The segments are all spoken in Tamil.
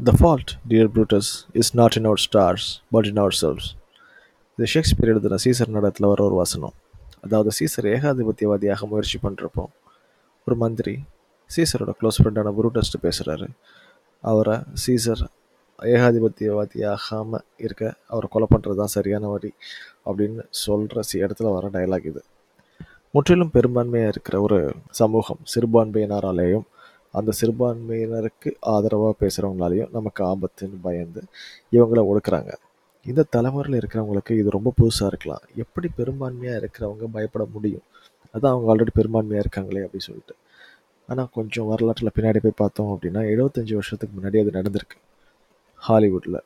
The fault, dear Brutus, is not in our stars, but in ourselves. இது ஷேக்ஸ்பியர் எழுதின சீசர் நடத்தில் வர ஒரு வசனம். அதாவது சீசர் ஏகாதிபத்தியவாதியாக முயற்சி பண்ணுறப்போ ஒரு மந்திரி சீசரோட க்ளோஸ் ஃப்ரெண்டான புரூட்டஸ்ட்டு பேசுகிறாரு அவரை சீசர் ஏகாதிபத்தியவாதியாகாமல் இருக்க அவரை கொலை பண்ணுறது தான் சரியான வழி அப்படின்னு சொல்கிற சி இடத்துல வர டைலாக் இது. முற்றிலும் பெரும்பான்மையாக இருக்கிற ஒரு சமூகம் சிறுபான்மையினராலேயும் அந்த சிறுபான்மையினருக்கு ஆதரவாக பேசுகிறவங்களாலையும் நமக்கு ஆபத்துன்னு பயந்து இவங்கள ஒடுக்குறாங்க. இந்த தலைமுறையில் இருக்கிறவங்களுக்கு இது ரொம்ப புதுசாக இருக்கலாம். எப்படி பெரும்பான்மையாக இருக்கிறவங்க பயப்பட முடியும்? அதான் அவங்க ஆல்ரெடி பெரும்பான்மையாக இருக்காங்களே அப்படின்னு சொல்லிட்டு. ஆனால் கொஞ்சம் வரலாற்றில் பின்னாடி போய் பார்த்தோம் அப்படின்னா எழுபத்தஞ்சி வருஷத்துக்கு முன்னாடி அது நடந்திருக்கு. ஹாலிவுட்டில்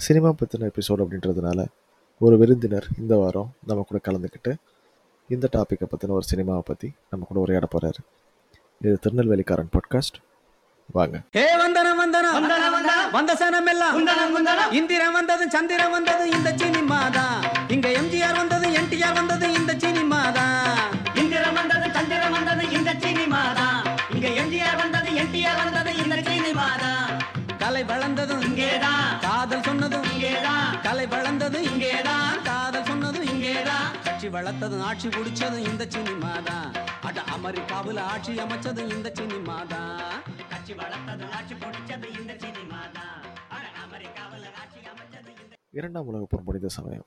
சினிமா பற்றின எபிசோடு அப்படின்றதுனால ஒரு விருந்தினர் இந்த வாரம் நம்ம கூட கலந்துக்கிட்டு இந்த டாப்பிக்கை பற்றின ஒரு சினிமாவை பற்றி நம்ம கூட உரையாட போகிறாரு இது திருநெல்வேலிக்காரன் பாட்காஸ்ட் வாங்க. ஏ வந்தனம் வந்தனம். வந்த சனம் எல்லாம். வந்தனம் வந்தனம். இந்திரன் வந்தது சந்திரன் வந்தது இந்த சினிமா தான் இங்க எம்ஜிஆர் வந்தது என்டிஆர் வந்தது இந்த சினிமா தான் இந்திரம் வந்தது சந்திரம் வந்தது இந்த சினிமா தான் இங்க எம்ஜிஆர் வந்தது என்டிஆர் வந்தது இந்த சினிமா தான் கலை வளர்ந்ததும் இங்கேதான். காதல் சொன்னதும் இங்கேதான். கலை வளர்ந்தது இங்கேதான். காதல் ஆட்சி வளர்த்ததும் ஆட்சி குடிச்சதும் இந்த சினிமா தான் அட அமெரிக்காவில் ஆட்சி அமைச்சதும் இந்த சினிமா தான் கட்சி வளர்த்தது ஆட்சி குடிச்சதும் இந்த சினிமா தான் அமெரிக்காவில் ஆட்சி அமைச்சது இரண்டாம் உலக போர் முடிந்த சமயம்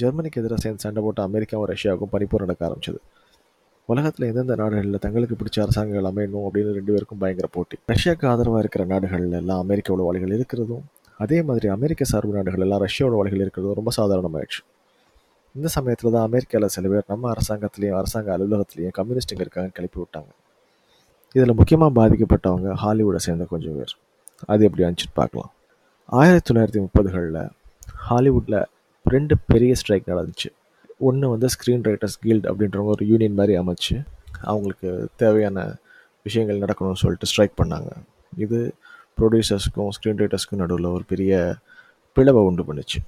ஜெர்மனிக்கு எதிராக சேர்ந்து சண்டை போட்ட அமெரிக்காவும் ரஷ்யாவுக்கும் பனிப்போர் நடக்க ஆரம்பிச்சது. உலகத்தில் எந்தெந்த நாடுகளில் தங்களுக்கு பிடிச்ச அரசாங்கங்கள் அமையணும் அப்படின்னு ரெண்டு பேருக்கும் பயங்கர போட்டி. ரஷ்யாவுக்கு ஆதரவாக இருக்கிற நாடுகள்ல எல்லாம் அமெரிக்க உளவாளிகள் இருக்கிறதும் அதே மாதிரி அமெரிக்க சார்பு நாடுகள் எல்லாம் ரஷ்ய உளவாளிகள் இருக்கிறதும் ரொம்ப சாதாரணமாயிடுச்சு. இந்த சமயத்தில் தான் அமெரிக்காவில் சில பேர் நம்ம அரசாங்கத்திலையும் அரசாங்க அலுவலகத்திலையும் கம்யூனிஸ்ட்டுங்க இருக்காங்க கிளப்பி விட்டாங்க. இதில் முக்கியமாக பாதிக்கப்பட்டவங்க ஹாலிவுட்டை சேர்ந்த கொஞ்சம் பேர். அது எப்படி அனுப்பிச்சிட்டு பார்க்கலாம். ஆயிரத்தி தொள்ளாயிரத்தி முப்பதுகளில் ஹாலிவுட்டில் ரெண்டு பெரிய ஸ்ட்ரைக் நடந்துச்சு. ஒன்று வந்து ஸ்க்ரீன் ரைட்டர்ஸ் கில்ட் அப்படின்றவங்க ஒரு யூனியன் மாதிரி அமைச்சு அவங்களுக்கு தேவையான விஷயங்கள் நடக்கணும்னு சொல்லிட்டு ஸ்ட்ரைக் பண்ணாங்க. இது ப்ரொடியூசர்ஸ்க்கும் ஸ்க்ரீன் ரைட்டர்ஸ்க்கும் நடுவில் ஒரு பெரிய பிளவை உண்டு பண்ணுச்சு.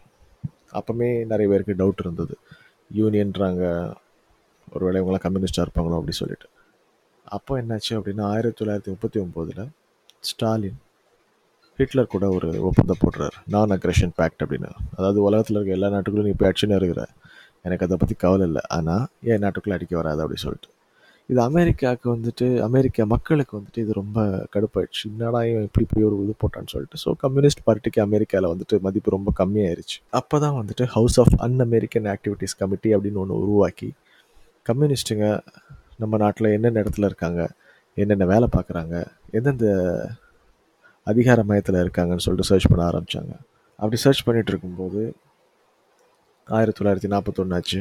அப்போமே நிறைய பேருக்கு டவுட் இருந்தது. யூனியன்றாங்க ஒரு வேளை இவங்களாம் கம்யூனிஸ்டாக இருப்பாங்களோ அப்படி சொல்லிட்டு. அப்போ என்னாச்சு அப்படின்னா ஆயிரத்தி தொள்ளாயிரத்தி முப்பத்தி ஒம்போதில் ஸ்டாலின் ஹிட்லர் கூட ஒரு ஒப்பந்தம் போடுறார். நான் அக்ரெஷன் பேக்ட் அப்படின்னு. அதாவது உலகத்தில் இருக்க எல்லா நாட்டுக்குள்ளும் நீ போய் அடிச்சுன்னு இருக்கிற. எனக்கு அதை பற்றி கவலை இல்லை. ஆனால் என் நாட்டுக்குள்ளே அடிக்க வராது அப்படி சொல்லிட்டு. இது அமெரிக்காவுக்கு வந்துட்டு அமெரிக்க மக்களுக்கு வந்துட்டு இது ரொம்ப கடுப்பாயிடுச்சு. என்னடா இவன் இப்படி போய் ஒரு இது போட்டான்னு சொல்லிட்டு. ஸோ கம்யூனிஸ்ட் பார்ட்டிக்கு அமெரிக்காவில் வந்துட்டு மதிப்பு ரொம்ப கம்மியாயிருச்சு. அப்போ தான் வந்துட்டு house of un American activities committee அப்படின்னு ஒன்று உருவாக்கி கம்யூனிஸ்ட்டுங்க நம்ம நாட்டில் என்னென்ன இடத்துல இருக்காங்க என்னென்ன வேலை பார்க்குறாங்க எந்தெந்த அதிகார மையத்தில் இருக்காங்கன்னு சொல்லிட்டு சர்ச் பண்ண ஆரம்பித்தாங்க அப்படி சர்ச் பண்ணிகிட்டு இருக்கும்போது ஆயிரத்தி தொள்ளாயிரத்தி நாற்பத்தொன்னாச்சு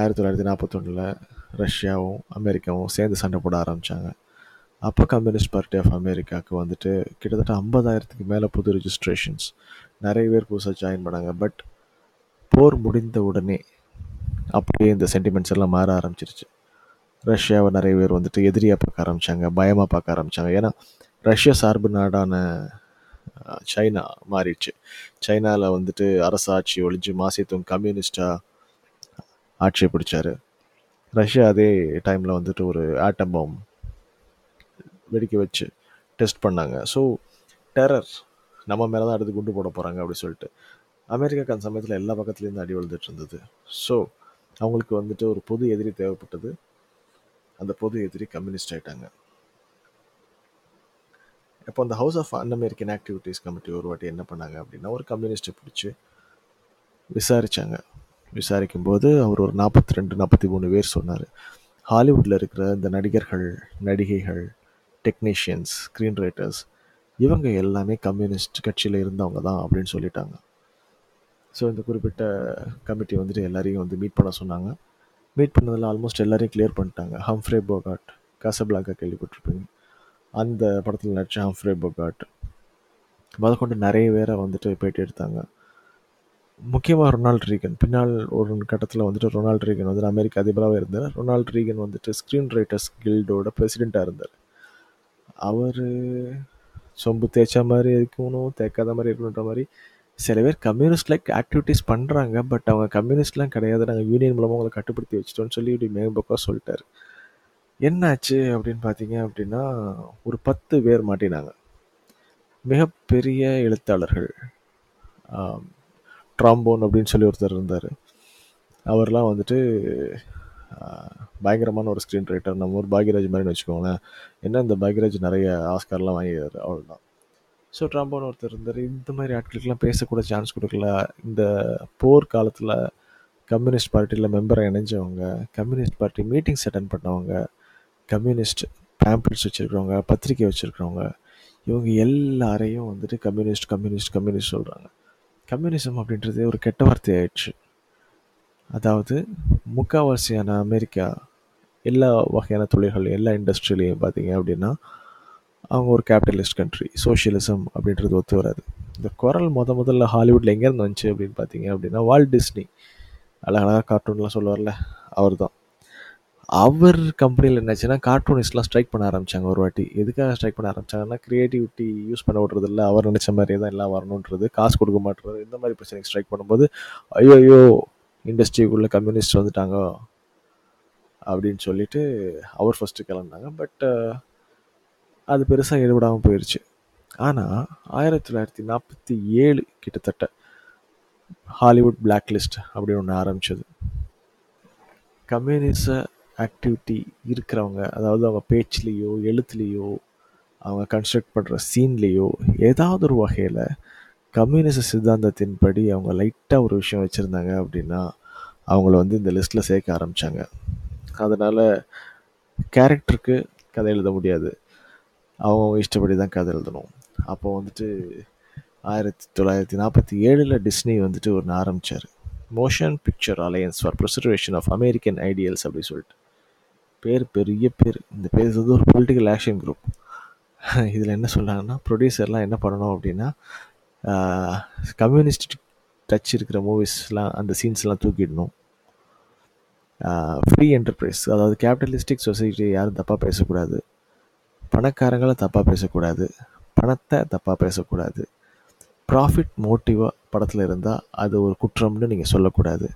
ஆயிரத்தி தொள்ளாயிரத்தி நாற்பத்தொன்னில் ரஷ்யாவும் அமெரிக்காவும் சேர்ந்து சண்டை போட ஆரம்பித்தாங்க அப்போ கம்யூனிஸ்ட் பார்ட்டி ஆஃப் அமெரிக்காவுக்கு வந்துட்டு கிட்டத்தட்ட ஐம்பதாயிரத்துக்கு மேலே புது ரிஜிஸ்ட்ரேஷன்ஸ் நிறைய பேர் புதுசாக ஜாயின் பண்ணாங்க. பட் போர் முடிந்த உடனே அப்படியே இந்த சென்டிமெண்ட்ஸ் எல்லாம் மாற ஆரம்பிச்சிருச்சு. ரஷ்யாவை நிறைய பேர் வந்துட்டு எதிரியாக பார்க்க ஆரம்பித்தாங்க பயமாக பார்க்க ஆரம்பித்தாங்க ஏன்னா ரஷ்யா சார்பு நாடான சைனா மாறிடுச்சு. சைனாவில் வந்துட்டு அரசாட்சி ஒழிஞ்சு மாசியத்துவம் கம்யூனிஸ்டாக ஆட்சியை பிடிச்சாரு. ரஷ்யா அதே டைமில் வந்துட்டு ஒரு ஆட்டம் பாம் வெடிக்க வச்சு டெஸ்ட் பண்ணாங்க. ஸோ டெரர் நம்ம மேலே தான் அடுத்து குண்டு போட போகிறாங்க அப்படி சொல்லிட்டு. அமெரிக்காக்கு அந்த சமயத்தில் எல்லா பக்கத்துலேருந்து அடி விழுந்துட்டு இருந்தது. ஸோ அவங்களுக்கு வந்துட்டு ஒரு பொது எதிரி தேவைப்பட்டது. அந்த பொது எதிரி கம்யூனிஸ்ட் ஆயிட்டாங்க. இப்போ அந்த house of un American activities committee ஒரு வாட்டி என்ன பண்ணாங்க அப்படின்னா ஒரு கம்யூனிஸ்ட்டை பிடிச்சி விசாரித்தாங்க விசாரிக்கும் போது அவர் ஒரு நாற்பத்தி ரெண்டு நாற்பத்தி மூணு பேர் சொன்னார். ஹாலிவுட்டில் இருக்கிற இந்த நடிகர்கள் நடிகைகள் டெக்னீஷியன்ஸ் ஸ்க்ரீன் ரைட்டர்ஸ் இவங்க எல்லாமே கம்யூனிஸ்ட் கட்சியில் இருந்தவங்க தான் அப்படின்னு சொல்லிட்டாங்க. ஸோ இந்த குறிப்பிட்ட கமிட்டி வந்துட்டு எல்லாரையும் வந்து மீட் பண்ண சொன்னாங்க. மீட் பண்ணதில் ஆல்மோஸ்ட் எல்லாரையும் கிளியர் பண்ணிட்டாங்க. ஹம்ஃப்ரே போகாட் காசபிளாக்கா கேள்விப்பட்டிருப்பீங்க. அந்த படத்தில் நடித்த ஹம்ஃப்ரே போகாட் முதற்கொண்டு நிறைய பேரை வந்துட்டு பேட்டி எடுத்தாங்க. முக்கியமாக ரொனால்ட் ரீகன். பின்னால் ஒரு கட்டத்தில் வந்துட்டு ரொனால்ட் ரீகன் வந்துட்டு அமெரிக்க அதிபராகவே இருந்தார். ரொனால்ட் ரீகன் வந்துட்டு ஸ்க்ரீன் ரைட்டர்ஸ் கில்டோட பிரசிடெண்ட்டாக இருந்தார். அவர் சொம்பு தேய்ச்ச மாதிரி இருக்கணும் தேய்க்காத மாதிரி இருக்கணுன்ற மாதிரி சில பேர் கம்யூனிஸ்ட் லைக் ஆக்டிவிட்டீஸ் பண்ணுறாங்க பட் அவங்க கம்யூனிஸ்ட்லாம் கிடையாது. நாங்கள் யூனியன் மூலமாக உங்களை கட்டுப்படுத்தி வச்சிட்டோம்னு சொல்லி இப்படி மேம்போக்காக சொல்லிட்டார். என்னாச்சு அப்படின்னு பார்த்தீங்க அப்படின்னா ஒரு பத்து பேர் மாட்டினாங்க. மிகப்பெரிய எழுத்தாளர்கள். ட்ராம்போன் அப்படின்னு சொல்லி ஒருத்தர் இருந்தார். அவர்லாம் வந்துட்டு பயங்கரமான ஒரு ஸ்க்ரீன் ரைட்டர் நம்ம ஒரு பாக்யராஜ் மாதிரின்னு வச்சுக்கோங்களேன். என்ன இந்த பாக்யராஜ் நிறைய ஆஸ்கார்லாம் வாங்கிடுறாரு அவ்வளோதான் ஸோ ட்ராம்போன் ஒருத்தர் இருந்தார். இந்த மாதிரி ஆட்களுக்கெல்லாம் பேசக்கூட சான்ஸ் கொடுக்கல. இந்த போர் காலத்தில் கம்யூனிஸ்ட் பார்ட்டியில் மெம்பராக இணைஞ்சவங்க கம்யூனிஸ்ட் பார்ட்டி மீட்டிங்ஸ் அட்டன் பண்ணவங்க கம்யூனிஸ்ட் பேம்ப்ளெட்ஸ் வச்சுருக்கிறவங்க பத்திரிக்கை வச்சுருக்கிறவங்க இவங்க எல்லாரையும் வந்துட்டு கம்யூனிஸ்ட் கம்யூனிஸ்ட் கம்யூனிஸ்ட் சொல்கிறாங்க கம்யூனிசம் அப்படின்றது ஒரு கெட்ட வார்த்தை ஆயிடுச்சு அதாவது முக்கால்வாசியான அமெரிக்கா எல்லா வகையான தொழில்கள் எல்லா இண்டஸ்ட்ரியிலையும் பார்த்தீங்க அப்படின்னா அவங்க ஒரு கேபிட்டலிஸ்ட் கண்ட்ரி சோஷியலிசம் அப்படின்றது ஒத்து வராது. இந்த குரல் முத முதல்ல ஹாலிவுட்டில் எங்கேருந்து வந்துச்சு அப்படின்னு பார்த்தீங்க அப்படின்னா வால்ட் டிஸ்னி அழகழகாக கார்ட்டூன்லாம் சொல்லுவார்ல அவர் தான் அவர் கம்பெனியில் என்னாச்சுன்னா கார்ட்டூனிஸ்ட்லாம் ஸ்ட்ரைக் பண்ண ஆரம்பிச்சாங்க ஒரு வாட்டி. எதுக்காக ஸ்ட்ரைக் பண்ண ஆரம்பிச்சாங்கன்னா கிரியேட்டிவிட்டி யூஸ் பண்ண விட்றது இல்லை அவர் நினச்ச மாதிரியே தான் எல்லாம் வரணுன்றது காசு கொடுக்க மாட்டுறது இந்த மாதிரி பிரச்சனைக்கு ஸ்ட்ரைக் பண்ணும்போது ஐயோ ஐயோ இண்டஸ்ட்ரிக்குள்ளே கம்யூனிஸ்ட் வந்துட்டாங்க அப்படின்னு சொல்லிட்டு அவர் ஃபஸ்ட்டு கிளம்புனாங்க. பட் அது பெருசாக எடுபடாமல் போயிடுச்சு ஆனால் ஆயிரத்தி தொள்ளாயிரத்தி நாற்பத்தி ஏழு கிட்டத்தட்ட ஹாலிவுட் பிளாக் லிஸ்ட் அப்படின்னு ஒன்று ஆரம்பிச்சது. கம்யூனிச ஆக்டிவிட்டி இருக்கிறவங்க அதாவது அவங்க பேச்சுலேயோ எழுத்துலேயோ அவங்க கன்ஸ்ட்ரக்ட் பண்ணுற சீன்லேயோ ஏதாவது ஒரு வகையில் கம்யூனிச சித்தாந்தத்தின்படி அவங்க லைட்டாக ஒரு விஷயம் வச்சுருந்தாங்க அப்படின்னா அவங்கள வந்து இந்த லிஸ்ட்டில் சேர்க்க ஆரம்பித்தாங்க அதனால் கேரக்டருக்கு கதை எழுத முடியாது. அவங்க இஷ்டப்படி தான் கதை எழுதணும். அப்போ வந்துட்டு ஆயிரத்தி தொள்ளாயிரத்தி நாற்பத்தி ஏழில் டிஸ்னி வந்துட்டு ஒன்று ஆரம்பித்தார் motion picture alliance for preservation of American ideals அப்படி சொல்லிட்டு. பேர் பெரிய பேர். இந்த பேர் வந்து ஒரு பொலிட்டிக்கல் ஆக்ஷன் குரூப் இதில் என்ன சொல்கிறாங்கன்னா ப்ரொடியூசர்லாம் என்ன பண்ணணும் அப்படின்னா கம்யூனிஸ்ட் டச் இருக்கிற மூவிஸ்லாம் அந்த சீன்ஸ்லாம் தூக்கிடணும். ஃப்ரீ என்டர்பிரைஸ் அதாவது கேபிட்டலிஸ்டிக் சொசைட்டி யாரும் தப்பாக பேசக்கூடாது. பணக்காரங்களை தப்பாக பேசக்கூடாது. பணத்தை தப்பாக பேசக்கூடாது. ப்ராஃபிட் மோட்டிவாக படத்தில் இருந்தால் அது ஒரு குற்றம்னு நீங்கள் சொல்லக்கூடாது.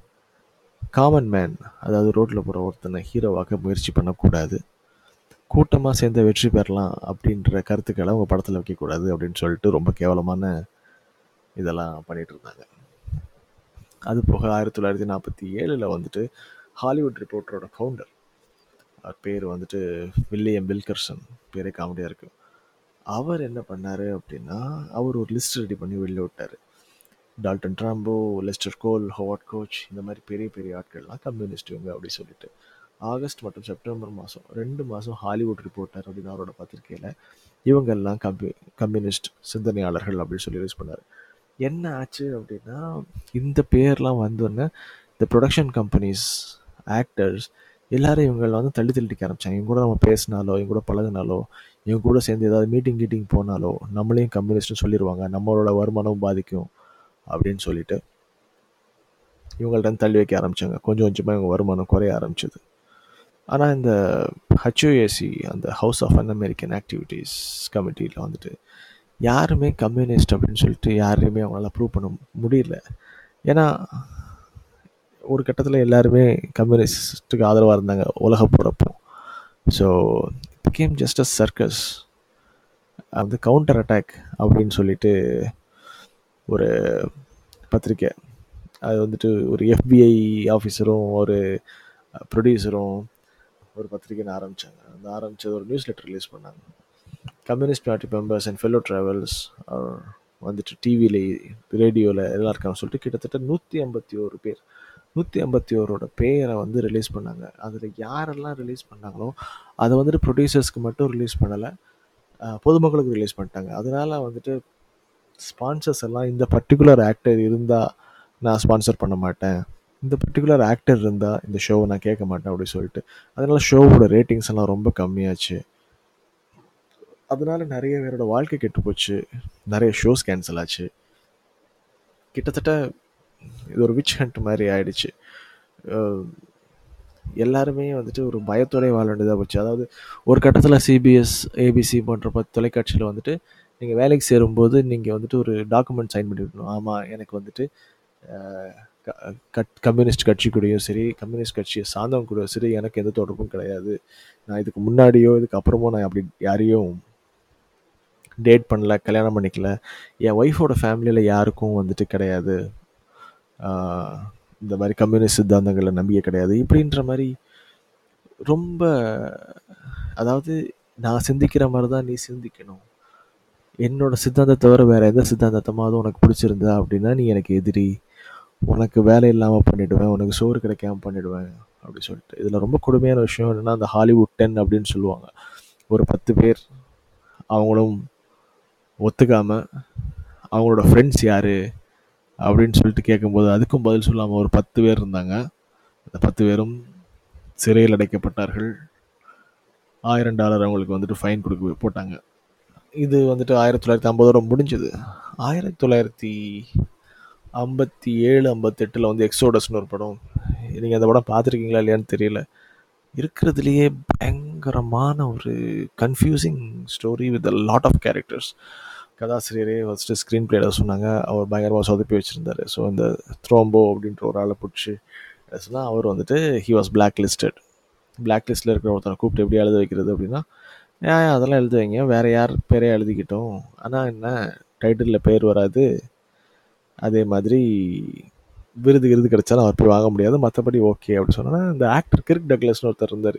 காமன் மேன் அதாவது ரோட்டில் போகிற ஒருத்தனை ஹீரோவாக்க முயற்சி பண்ணக்கூடாது. கூட்டமாக சேர்ந்து வெற்றி பெறலாம் அப்படின்ற கருத்துக்களை அவங்க படத்தில் வைக்கக்கூடாது அப்படின்னு சொல்லிட்டு ரொம்ப கேவலமான இதெல்லாம் பண்ணிகிட்டு இருந்தாங்க. அது போக ஆயிரத்தி தொள்ளாயிரத்தி நாற்பத்தி ஏழில் வந்துட்டு ஹாலிவுட் ரிப்போர்ட்டரோட ஃபவுண்டர் அவர் பேர் வந்துட்டு வில்லியம் வில்கர்சன் பேரே காமெடியாக இருக்குது அவர் என்ன பண்ணார் அப்படின்னா அவர் ஒரு லிஸ்ட் ரெடி பண்ணி வெளியே விட்டார். Dalton Trumbo Lester Cole Howard Koch இந்த மாதிரி பெரிய பெரிய ஆட்கள்லாம் கம்யூனிஸ்ட் இவங்க அப்படி சொல்லிட்டு. ஆகஸ்ட் மற்றும் செப்டம்பர் மாதம் ரெண்டு மாதம் ஹாலிவுட் ரிப்போர்ட்டர் அப்படின்னு அவரோட பத்திரிக்கையில் இவங்கெல்லாம் கம்யூ கம்யூனிஸ்ட் சிந்தனையாளர்கள் அப்படின்னு சொல்லி யூஸ் பண்ணார். என்ன ஆச்சு அப்படின்னா இந்த பேர்லாம் வந்தோடனே இந்த ப்ரொடக்ஷன் கம்பெனிஸ் ஆக்டர்ஸ் எல்லாரும் இவங்களை வந்து தள்ளி தள்ளிக்க ஆரம்பித்தாங்க இவங்க கூட நம்ம பேசினாலோ இவங்க கூட பழகினாலோ இவங்க கூட சேர்ந்து ஏதாவது மீட்டிங் கீட்டிங் போனாலோ நம்மளையும் கம்யூனிஸ்ட்னு சொல்லிடுவாங்க நம்மளோட வருமானமும் பாதிக்கும். அப்படின்னு சொல்லிட்டு இவங்கள்ட்ட தள்ளி வைக்க ஆரம்பித்தாங்க கொஞ்சம் கொஞ்சமாக இவங்க வருமானம் குறைய ஆரம்பிச்சது. ஆனால் இந்த ஹச்ஓஏசி அந்த house of un American activities கமிட்டியில் வந்துட்டு யாருமே கம்யூனிஸ்ட் அப்படின்னு சொல்லிட்டு யாரையுமே அவங்களால ப்ரூவ் பண்ண முடியல. ஏன்னா ஒரு கட்டத்தில் எல்லாருமே கம்யூனிஸ்ட்டுக்கு ஆதரவாக இருந்தாங்க உலக போகிறப்போ so game just a circus அந்த கவுண்டர் அட்டாக் அப்படின்னு சொல்லிட்டு ஒரு பத்திரிக்கை. அது வந்துட்டு ஒரு எஃபிஐ ஆஃபீஸரும் ஒரு ப்ரொடியூசரும் ஒரு பத்திரிக்கைன்னு ஆரம்பித்தாங்க அந்த ஆரம்பித்தது ஒரு நியூஸ் லெட்டர் ரிலீஸ் பண்ணாங்க communist party members and fellow travels வந்துட்டு டிவியில் ரேடியோவில் எல்லாம் இருக்காங்க சொல்லிட்டு கிட்டத்தட்ட நூற்றி ஐம்பத்தி ஒரு பேர். நூற்றி ஐம்பத்தி ஓரோட பேரை வந்து ரிலீஸ் பண்ணாங்க. அதில் யாரெல்லாம் ரிலீஸ் பண்ணாங்களோ அதை வந்துட்டு ப்ரொடியூசர்ஸ்க்கு மட்டும் ரிலீஸ் பண்ணலை பொதுமக்களுக்கு ரிலீஸ் பண்ணிட்டாங்க. அதனால் வந்துட்டு ஸ்பான்சர்ஸ் எல்லாம் இந்த பர்டிகுலர் ஆக்டர் இருந்தால் நான் ஸ்பான்சர் பண்ண மாட்டேன். இந்த பர்டிகுலர் ஆக்டர் இருந்தால் இந்த ஷோவை நான் கேட்க மாட்டேன் அப்படின்னு சொல்லிட்டு. அதனால் ஷோவோட ரேட்டிங்ஸ் எல்லாம் ரொம்ப கம்மியாச்சு. அதனால் நிறைய பேரோட வாழ்க்கை கெட்டு போச்சு. நிறைய ஷோஸ் கேன்சல் ஆச்சு. கிட்டத்தட்ட இது ஒரு விச் ஹண்ட் மாதிரி ஆயிடுச்சு. எல்லாருமே வந்துட்டு ஒரு பயத்தோடய வாழ வேண்டியதாக போச்சு. அதாவது ஒரு கட்டத்தில் சிபிஎஸ் ஏபிசி போன்ற தொலைக்காட்சியில் வந்துட்டு நீங்கள் வேலைக்கு சேரும்போது நீங்கள் வந்துட்டு ஒரு டாக்குமெண்ட் சைன் பண்ணிருக்கணும் ஆமாம் எனக்கு வந்துட்டு கட் கம்யூனிஸ்ட் கட்சி கூடயும் சரி கம்யூனிஸ்ட் கட்சியை சார்ந்தவங்க கூடயும் சரி எனக்கு எந்த தொடர்பும் கிடையாது. நான் இதுக்கு முன்னாடியோ இதுக்கு அப்புறமோ நான் அப்படி யாரையும் டேட் பண்ணல கல்யாணம் பண்ணிக்கல. என் ஒய்ஃபோட ஃபேமிலியில் யாருக்கும் வந்துட்டு கிடையாது. இந்த மாதிரி கம்யூனிஸ்ட் சித்தாந்தங்களில் நம்பிக்கை கிடையாது. இப்படின்ற மாதிரி ரொம்ப அதாவது நான் சிந்திக்கிற மாதிரி தான் நீ சிந்திக்கணும். என்னோட சித்தாந்தத்தை தவிர வேறு எந்த சித்தாந்தத்தமாவது உனக்கு பிடிச்சிருந்தா அப்படின்னா நீ எனக்கு எதிரி. உனக்கு வேலை இல்லாமல் பண்ணிவிடுவேன் உனக்கு சோறு கிடைக்காம பண்ணிவிடுவேன் அப்படி சொல்லிட்டு. இதில் ரொம்ப கொடுமையான விஷயம் என்னென்னா அந்த ஹாலிவுட் டென் அப்படின்னு சொல்லுவாங்க. ஒரு பத்து பேர் அவங்களும் ஒத்துக்காமல் அவங்களோட ஃப்ரெண்ட்ஸ் யார் அப்படின்னு சொல்லிட்டு கேட்கும்போது அதுக்கும் பதில் சொல்லாமல் ஒரு பத்து பேர் இருந்தாங்க. அந்த பத்து பேரும் சிறையில் அடைக்கப்பட்டார்கள். ஆயிரம் டாலர் அவங்களுக்கு வந்துட்டு ஃபைன் கொடுக்க போட்டாங்க. இது வந்துட்டு ஆயிரத்தி தொள்ளாயிரத்தி ஐம்பதோட முடிஞ்சது. ஆயிரத்தி தொள்ளாயிரத்தி ஐம்பத்தி ஏழு ஐம்பத்தெட்டில் வந்து எக்ஸோடஸ்னு ஒரு படம். நீங்கள் அந்த படம் பார்த்துருக்கீங்களா இல்லையான்னு தெரியல. இருக்கிறதுலையே பயங்கரமான ஒரு confusing story with a lot of characters கதாசிரியரே first screen பிளேட சொன்னாங்க. அவர் பயங்கரமாக சொதப்பி வச்சுருந்தார். ஸோ இந்த த்ரோம்போ அப்படின்ற ஒரு ஆளை பிடிச்சி சொன்னால் அவர் வந்துட்டு he was black listed black லிஸ்ட்டில் இருக்கிற ஒருத்தரை கூப்பிட்டு எப்படி எழுத வைக்கிறது அப்படின்னா ஏன் அதெல்லாம் எழுத வேறு யார் பேரே எழுதிக்கிட்டோம். ஆனால் என்ன டைட்டிலில் பேர் வராது. அதே மாதிரி விருது விருது கிடைச்சாலும் அவர் போய் வாங்க முடியாது. மற்றபடி ஓகே அப்படி சொன்னா இந்த ஆக்டர் கிரிக் டக்லஸ்னு ஒருத்தர் இருந்தார்.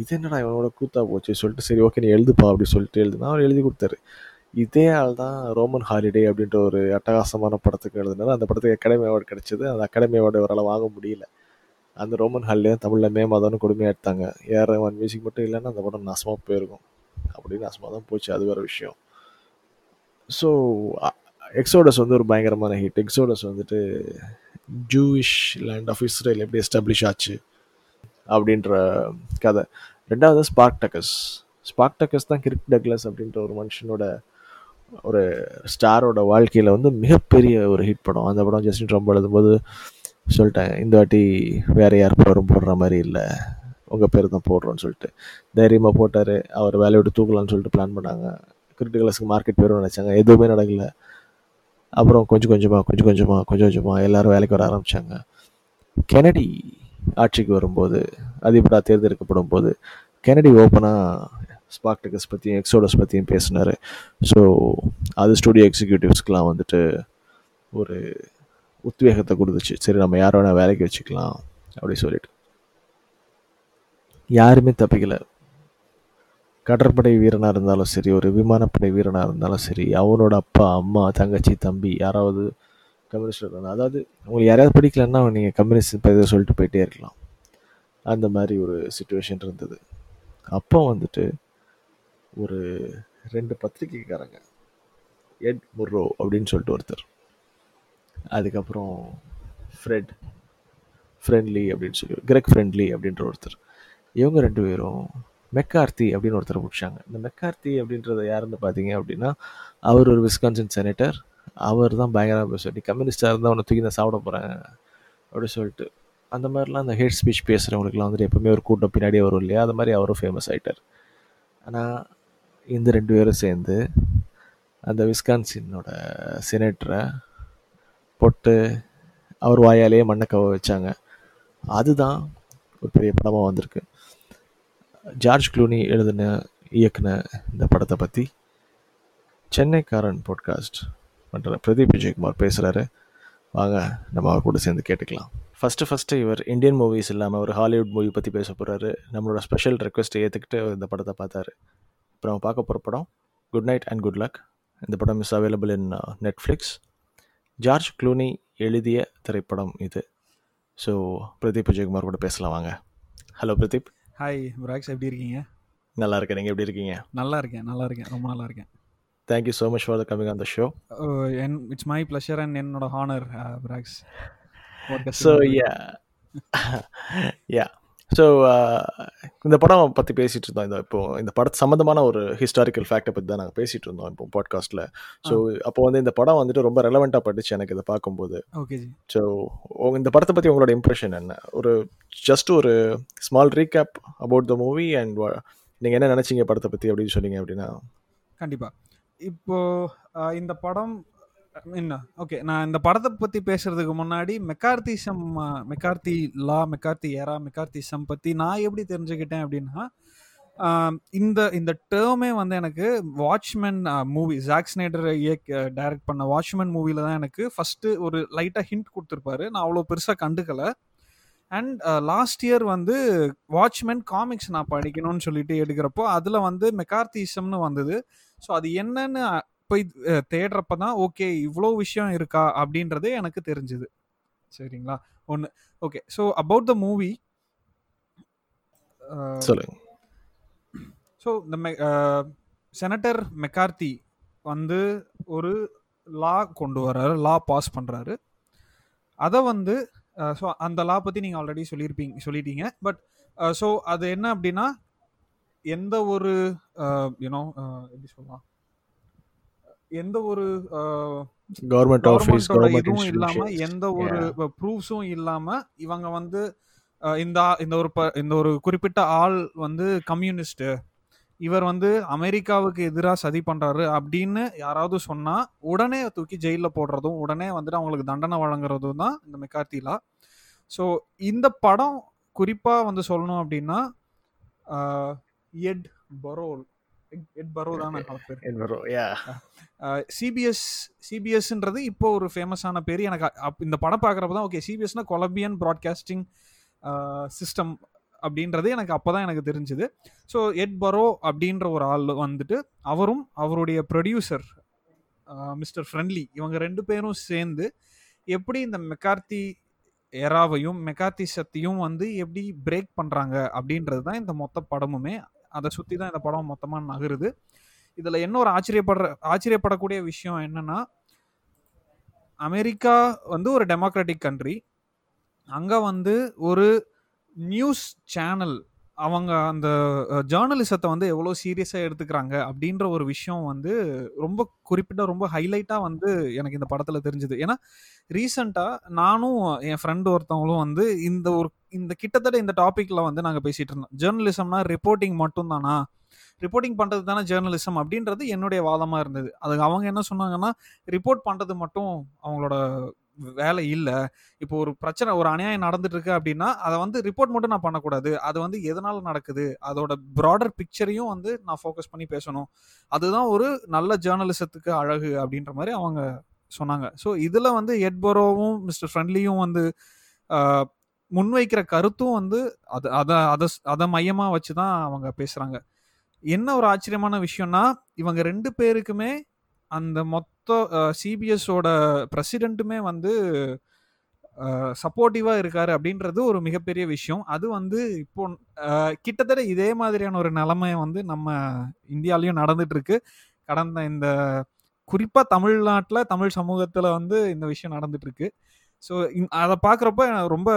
இது என்னடா இவனோட கூத்தா போச்சு? சொல்லிட்டு சரி ஓகே நீ எழுதுப்பா அப்படின்னு சொல்லிட்டு எழுதுனா அவர் எழுதி கொடுத்தாரு. இதே ஆள் தான் ரோமன் ஹாலிடே அப்படின்ற ஒரு அட்டகாசமான படத்துக்கு எழுதினார். அந்த படத்துக்கு அகாடமி அவார்டு கிடைச்சது. அந்த அகாடமி அவார்டு அவரால் வாங்க முடியல. அந்த ரோமன் ஹாலிடே தமிழில் மே மாதம்னு கொடுமையாக எடுத்தாங்க ஏஆர் ரஹ்மான் மியூசிக் மட்டும் இல்லைன்னா அந்த படம் நாசமாக போயிருக்கும். அப்படின்னு நாசமாக தான் போச்சு. அது வேறு விஷயம். ஸோ எக்ஸோடஸ் வந்து ஒரு பயங்கரமான ஹிட் எக்ஸோடஸ் வந்துட்டு ஜூவிஷ் லேண்ட் ஆஃப் இஸ்ரேல் எப்படி எஸ்டாப்ளிஷ் ஆச்சு அப்படின்ற கதை. ரெண்டாவது ஸ்பார்க் டக்கஸ் ஸ்பார்க் டக்கஸ் தான் கிரிக் டக்லஸ் அப்படின்ற ஒரு மனுஷனோட ஒரு ஸ்டாரோட வாழ்க்கையில் வந்து மிகப்பெரிய ஒரு ஹிட் படம். அந்த படம் ஜஸ்டின் ரொம்ப எழுதும்போது சொல்லிட்டேன் இந்த வாட்டி வேறு யார் பேரும் போடுற மாதிரி இல்லை. உங்கள் பேர் தான் போடுறோன்னு சொல்லிட்டு. தைரியமாக போட்டார். அவர் வேலையை விட்டு தூக்கலாம்னு சொல்லிட்டு பிளான் பண்ணாங்க. கிரிட்டிகலஸ்க்கு மார்க்கெட் பேரும் நினச்சாங்க. எதுவுமே நடக்கல. அப்புறம் கொஞ்சம் கொஞ்சமாக கொஞ்சம் கொஞ்சமாக கொஞ்சம் கொஞ்சமாக எல்லோரும் வேலைக்கு வர ஆரம்பித்தாங்க கெனடி ஆட்சிக்கு வரும்போது அதிபராக தேர்ந்தெடுக்கப்படும் போது கெனடி ஓப்பனாக ஸ்பாக்டகஸ் பற்றியும் எக்ஸோடஸ் பற்றியும் பேசினார். ஸோ அது ஸ்டூடியோ எக்ஸிக்யூட்டிவ்ஸ்க்கெலாம் வந்துட்டு ஒரு உத்வேகத்தை கொடுத்துச்சு. சரி நம்ம யார் வேணால் வேலைக்கு வச்சுக்கலாம். அப்படி சொல்லிட்டு. யாருமே தப்பிக்கலை. கடற்படை வீரனாக இருந்தாலும் சரி ஒரு விமானப்படை வீரனாக இருந்தாலும் சரி அவனோட அப்பா அம்மா தங்கச்சி தம்பி யாராவது கம்யூனிஸ்ட் இருக்கணும் அதாவது உங்களுக்கு யாரையாவது பிடிக்கலன்னா நீங்கள் கம்யூனிஸ்ட் இப்போ இதை சொல்லிட்டு போயிட்டே இருக்கலாம். அந்த மாதிரி ஒரு சுச்சுவேஷன் இருந்தது. அப்போ வந்துட்டு ஒரு ரெண்டு பத்திரிக்கைக்காரங்க எட் முர்ரோ அப்படின்னு சொல்லிட்டு ஒருத்தர். அதுக்கப்புறம் ஃப்ரெட் ஃப்ரெண்ட்லி அப்படின்னு சொல்லி கிரெக் ஃப்ரெண்ட்லி அப்படின்ற ஒருத்தர். இவங்க ரெண்டு பேரும் மெக்கார்த்தி அப்படின்னு ஒருத்தர் பிடிச்சாங்க. இந்த மெக்கார்த்தி அப்படின்றத யாருன்னு பார்த்தீங்க அப்படின்னா அவர் ஒரு விஸ்கான்சன் செனட்டர். அவர் தான் பயங்கரமாக பேசுவார். நீ கம்யூனிஸ்டாக இருந்தால் அவனை தூக்கி நான் சாப்பிட போகிறேன் அப்படி சொல்லிட்டு. அந்த மாதிரிலாம் அந்த ஹேட் ஸ்பீச் பேசுகிறவங்களுக்குலாம் வந்துட்டு எப்போவுமே ஒரு கூட்டம் பின்னாடியே வரும் இல்லையா? அது மாதிரி அவரும் ஃபேமஸ் ஆகிட்டார் ஆனால் இந்த ரெண்டு பேரும் சேர்ந்து அந்த விஸ்கான்சினோட செனேட்டரை போட்டு அவர் வாயாலேயே மண்ணை கவ வச்சாங்க. அதுதான் ஒரு பெரிய படமாக வந்திருக்கு. ஜார்ஜ் க்ளூனி எழுதின இயக்குன இந்த படத்தை பற்றி சென்னைக்காரன் பாட்காஸ்ட் பண்ணுற பிரதீப் விஜயகுமார் பேசுகிறாரு வாங்க நம்ம அவர் கூட சேர்ந்து கேட்டுக்கலாம். ஃபஸ்ட்டு ஃபஸ்ட்டு இவர் இந்தியன் மூவிஸ் இல்லாமல் ஒரு ஹாலிவுட் மூவி பற்றி பேச போகிறாரு நம்மளோட ஸ்பெஷல் ரெக்வஸ்ட்டை ஏற்றுக்கிட்டு இந்த படத்தை பார்த்தாரு. அப்புறம் பார்க்க போகிற படம் good night and good luck இந்த படம் is available in Netflix George Clooney எழுதிய திரைப்படம் இது. ஸோ பிரதீப் விஜயகுமார் கூட பேசலாம் வாங்க. ஹலோ பிரதீப். ஹாய் பிராக்ஸ் எப்படி இருக்கீங்க? நல்லா இருக்கேன். நீங்கள் எப்படி இருக்கீங்க? நல்லா இருக்கேன் நல்லா இருக்கேன். ரொம்ப நல்லா இருக்கேன். Thank you so much for the coming on the show and it's my pleasure and என்னோட honour Praks so yeah yeah so இந்த படம் பற்றி பேசிகிட்டு இருந்தோம். இந்த இப்போ இந்த படத்து சம்மந்தமான ஒரு ஹிஸ்டாரிக்கல் ஃபேக்டை பற்றி தான் நாங்கள் பேசிகிட்டு இருந்தோம் இப்போ பாட்காஸ்ட்டில் ஸோ அப்போ வந்து இந்த படம் வந்துட்டு ரொம்ப ரெலவெண்ட்டாக பட்டுச்சு எனக்கு இதை பார்க்கும்போது. ஓகே ஸோ இந்த படத்தை பற்றி உங்களோட இம்ப்ரெஷன் என்ன? ஒரு ஜஸ்ட் ஒரு small recap about the movie and நீங்கள் என்ன நினச்சிங்க படத்தை பற்றி அப்படின்னு சொன்னீங்க அப்படின்னா? கண்டிப்பாக இப்போ uh, இந்த படம் என்ன? ஓகே நான் இந்த படத்தை பற்றி பேசுறதுக்கு முன்னாடி McCarthyism McCarthy law McCarthy era McCarthyism பற்றி நான் எப்படி தெரிஞ்சுக்கிட்டேன் அப்படின்னா இந்த இந்த டேர்மே வந்து எனக்கு வாட்ச்மேன் மூவி ஜாக் ஸ்னைடர் இயக்க டைரக்ட் பண்ண வாட்ச்மேன் மூவியில் தான் எனக்கு ஃபஸ்ட்டு ஒரு லைட்டாக ஹிண்ட் கொடுத்துருப்பாரு. நான் அவ்வளோ பெருசாக கண்டுக்கல. அண்ட் லாஸ்ட் இயர் வந்து வாட்ச்மேன் காமிக்ஸ் நான் படிக்கணும்னு சொல்லிட்டு எடுக்கிறப்போ அதில் வந்து மெக்கார்த்திசம்னு வந்தது. ஸோ அது என்னன்னு போய் தேடுறப்ப தான் ஓகே இவ்வளோ விஷயம் இருக்கா? அப்படின்றது எனக்கு தெரிஞ்சுது. சரிங்களா? ஒன்று okay. So about the movie so இந்த செனட்டர் மெக்கார்த்தி வந்து ஒரு லா கொண்டு வர்றாரு லா பாஸ் பண்ணுறாரு அதை வந்து ஸோ அந்த லா பற்றி நீங்கள் ஆல்ரெடி சொல்லியிருப்பீங்க சொல்லிட்டீங்க. பட் ஸோ அது என்ன அப்படின்னா எந்த ஒரு யூனோ எப்படி சொல்லலாம்? எந்த ஒரு கவர்மெண்ட் ஆஃபீஸ் இதுவும் இல்லாம எந்த ஒரு ப்ரூஃப்ஸும் இல்லாம இவங்க வந்து இந்த இந்த ஒரு இந்த ஒரு குறிப்பிட்ட ஆள் வந்து கம்யூனிஸ்ட் இவர் வந்து அமெரிக்காவுக்கு எதிராக சதி பண்றாரு அப்படின்னு யாராவது சொன்னா உடனே தூக்கி ஜெயில போடுறதும் உடனே வந்துட்டு அவங்களுக்கு தண்டனை வழங்குறதும் தான் இந்த மெக்கார்த்திலா. ஸோ இந்த படம் குறிப்பா வந்து சொல்லணும் அப்படின்னா எட் பரோல். எட் பரோ தான் பேர். யா சிபிஎஸ் சிபிஎஸ்ன்றது இப்போ ஒரு ஃபேமஸான பேர். எனக்கு இந்த படம் பார்க்குறப்ப தான் ஓகே சிபிஎஸ்னா கொலம்பியன் ப்ராட்காஸ்டிங் சிஸ்டம் அப்படின்றது எனக்கு அப்போ தான் எனக்கு தெரிஞ்சுது. ஸோ எட் பரோ அப்படின்ற ஒரு ஆள் வந்துட்டு அவரும் அவருடைய ப்ரொடியூசர் மிஸ்டர் ஃப்ரெண்ட்லி இவங்க ரெண்டு பேரும் சேர்ந்து எப்படி இந்த மெக்கார்த்தி எராவையும் மெக்கார்த்தி சத்தியும் வந்து எப்படி பிரேக் பண்ணுறாங்க அப்படின்றது தான் இந்த மொத்த படமுமே அதை சுற்றி தான் இந்த படம் மொத்தமாக நகருது. இதில் என்ன ஒரு ஆச்சரியப்படுற ஆச்சரியப்படக்கூடிய விஷயம் என்னன்னா அமெரிக்கா வந்து ஒரு டெமோக்ராட்டிக் கண்ட்ரி அங்கே வந்து ஒரு நியூஸ் சேனல் அவங்க அந்த ஜேர்னலிசத்தை வந்து எவ்வளோ சீரியஸாக எடுத்துக்கிறாங்க அப்படின்ற ஒரு விஷயம் வந்து ரொம்ப குறிப்பிட்ட ரொம்ப ஹைலைட்டாக வந்து எனக்கு இந்த படத்தில் தெரிஞ்சுது. ஏன்னா ரீசண்டாக நானும் என் ஃப்ரெண்டு ஒருத்தவங்களும் வந்து இந்த ஒரு இந்த கிட்டத்தட்ட இந்த டாப்பிக்கில் வந்து நாங்கள் பேசிகிட்டு இருந்தோம். ஜேர்னலிசம்னா ரிப்போர்ட்டிங் மட்டும்தானா? ரிப்போர்ட்டிங் பண்ணுறது தானே ஜேர்னலிசம் அப்படின்றது என்னுடைய வாதமாக இருந்தது. அதுக்கு அவங்க என்ன சொன்னாங்கன்னா ரிப்போர்ட் பண்ணுறது மட்டும் அவங்களோட வேலை இல்லை. இப்போ ஒரு பிரச்சனை ஒரு அநியாயம் நடந்துட்டு இருக்கு அப்படின்னா அதை வந்து ரிப்போர்ட் மட்டும் நான் பண்ணக்கூடாது. அது வந்து எதனால நடக்குது? அதோட ப்ராடர் பிக்சரையும் வந்து நான் ஃபோக்கஸ் பண்ணி பேசணும். அதுதான் ஒரு நல்ல ஜேர்னலிசத்துக்கு அழகு அப்படின்ற மாதிரி அவங்க சொன்னாங்க. ஸோ இதில் வந்து எட்பரோவும் மிஸ்டர் ஃப்ரெண்ட்லியும் வந்து முன்வைக்கிற கருத்தும் வந்து அது அதை அதை அதை மையமாக வச்சு தான் அவங்க பேசுகிறாங்க என்ன ஒரு ஆச்சரியமான விஷயம்னா இவங்க ரெண்டு பேருக்குமே அந்த மொத்த சிபிஎஸோட ப்ரெசிடெண்ட்டுமே வந்து சப்போர்ட்டிவாக இருக்காரு அப்படின்றது ஒரு மிகப்பெரிய விஷயம். அது வந்து இப்போ கிட்டத்தட்ட இதே மாதிரியான ஒரு நிலைமை வந்து நம்ம இந்தியாலையும் நடந்துட்டு இருக்கு கடந்த இந்த குறிப்பாக தமிழ்நாட்டில் தமிழ் சமூகத்தில் வந்து இந்த விஷயம் நடந்துட்டு இருக்கு ஸோ அதை பார்க்குறப்ப ரொம்ப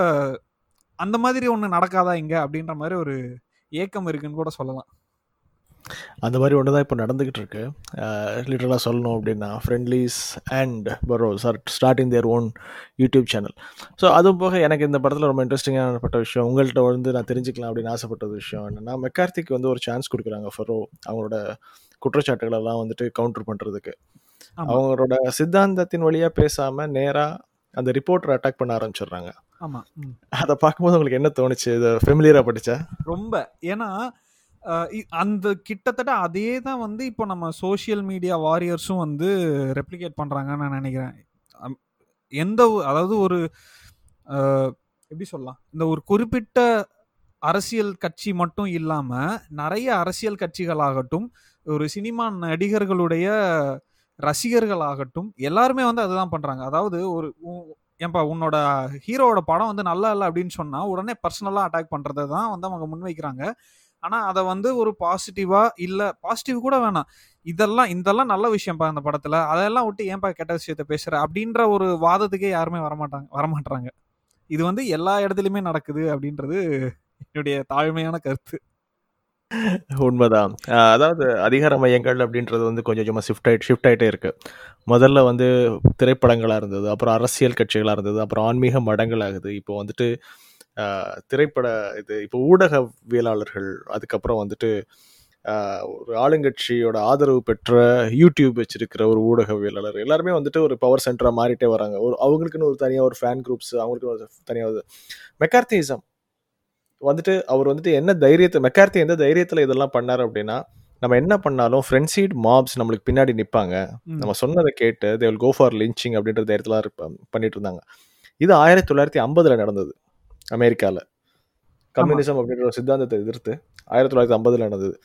அந்த மாதிரி ஒன்று நடக்காதா இங்கே அப்படின்ற மாதிரி ஒரு ஏக்கம் இருக்குன்னு கூட சொல்லலாம். அந்த மாதிரி ஒன்று தான் இப்போ நடந்துக்கிட்டு இருக்கு. லிட்டரலாக சொல்லணும் அப்படின்னா Friendly's and Burrows are starting their own YouTube channel so அதுவும் போக எனக்கு இந்த படத்தில் ரொம்ப இன்ட்ரெஸ்டிங்கான பட்ட விஷயம் உங்கள்கிட்ட வந்து நான் தெரிஞ்சுக்கலாம் அப்படின்னு ஆசைப்பட்ட விஷயம் என்னென்னா மெக்கார்த்திக்கு வந்து ஒரு சான்ஸ் கொடுக்குறாங்க ஃபரோ அவங்களோட குற்றச்சாட்டுகள் எல்லாம் வந்துட்டு கவுண்டர் பண்ணுறதுக்கு. அவங்களோட சித்தாந்தத்தின் வழியாக பேசாமல் நேராக அந்த ரிப்போர்ட்டரை அட்டாக் பண்ண ஆரம்பிச்சிடுறாங்க. ஆமாம் அதை பார்க்கும்போது உங்களுக்கு என்ன தோணுச்சு? இது ஃபெமிலியராக படிச்சா? ரொம்ப. ஏன்னா அந்த கிட்டத்தட்ட அதே தான் வந்து இப்போ நம்ம சோஷியல் மீடியா வாரியர்ஸும் வந்து ரெப்ளிகேட் பண்ணுறாங்கன்னு நான் நினைக்கிறேன். எந்த ஒரு- அதாவது ஒரு எப்படி சொல்லலாம்? இந்த ஒரு குறிப்பிட்ட அரசியல் கட்சி மட்டும் இல்லாமல் நிறைய அரசியல் கட்சிகளாகட்டும் ஒரு சினிமா நடிகர்களுடைய ரசிகர்களாகட்டும் எல்லாருமே வந்து அதுதான் பண்ணுறாங்க அதாவது ஒரு உ- ஏன்பா உன்னோட ஹீரோவோட படம் வந்து நல்லா இல்லை அப்படின்னு சொன்னால் உடனே பர்சனலாக அட்டாக் பண்ணுறதை தான் வந்து அவங்க முன்வைக்கிறாங்க. ஆனால் அதை வந்து ஒரு பாசிட்டிவாக இல்லை பாசிட்டிவ் கூட வேணாம். இதெல்லாம் இதெல்லாம் நல்ல விஷயம்ப்பா அந்த படத்தில். அதெல்லாம் விட்டு ஏன்பா கெட்ட விஷயத்த பேசுகிற அப்படின்ற ஒரு வாதத்துக்கே யாருமே வரமாட்டாங்க வரமாட்டாங்க இது வந்து எல்லா இடத்துலையுமே நடக்குது அப்படின்றது என்னுடைய தாழ்மையான கருத்து. உண்மைதான். அதாவது அதிகார மையங்கள் அப்படின்றது வந்து கொஞ்சம் கொஞ்சமாக ஷிஃப்ட் ஆகிட்டு ஷிஃப்ட் ஆகிட்டே இருக்கு. முதல்ல வந்து திரைப்படங்களாக இருந்தது அப்புறம் அரசியல் கட்சிகளாக இருந்தது அப்புறம் ஆன்மீக மடங்கள் ஆகுது இப்போ வந்துட்டு திரைப்பட இது இப்போ ஊடகவியலாளர்கள் அதுக்கப்புறம் வந்துட்டு ஒரு ஆளுங்கட்சியோட ஆதரவு பெற்ற யூடியூப் வச்சிருக்கிற ஒரு ஊடகவியலாளர் எல்லாருமே வந்துட்டு ஒரு பவர் சென்டராக மாறிட்டே வராங்க. ஒரு அவங்களுக்குன்னு ஒரு தனியாக ஒரு ஃபேன் குரூப்ஸ் அவங்களுக்குன்னு ஒரு தனியாக மெக்கார்த்திசம் வந்துட்டு அவர் வந்துட்டு என்ன தைரியத்தை மெக்கார்த்தி எந்த தைரியத்தில் இதெல்லாம் பண்ணார் அப்படின்னா நம்ம என்ன பண்ணாலும் ஃப்ரெண்ட் சீட் மாப்ஸ் நம்மளுக்கு பின்னாடி நிற்பாங்க. நம்ம சொன்னதை கேட்டு they will go for lynching அப்படின்ற தைரியத்தில் பண்ணிட்டு இருந்தாங்க. இது ஆயிரத்தி தொள்ளாயிரத்தி ஐம்பதுல நடந்தது. அமெரிக்காவில் கம்யூனிசம் அப்படின்ற ஒரு சித்தாந்தத்தை எதிர்த்து ஆயிரத்தி தொள்ளாயிரத்தி ஐம்பதுல நடந்தது.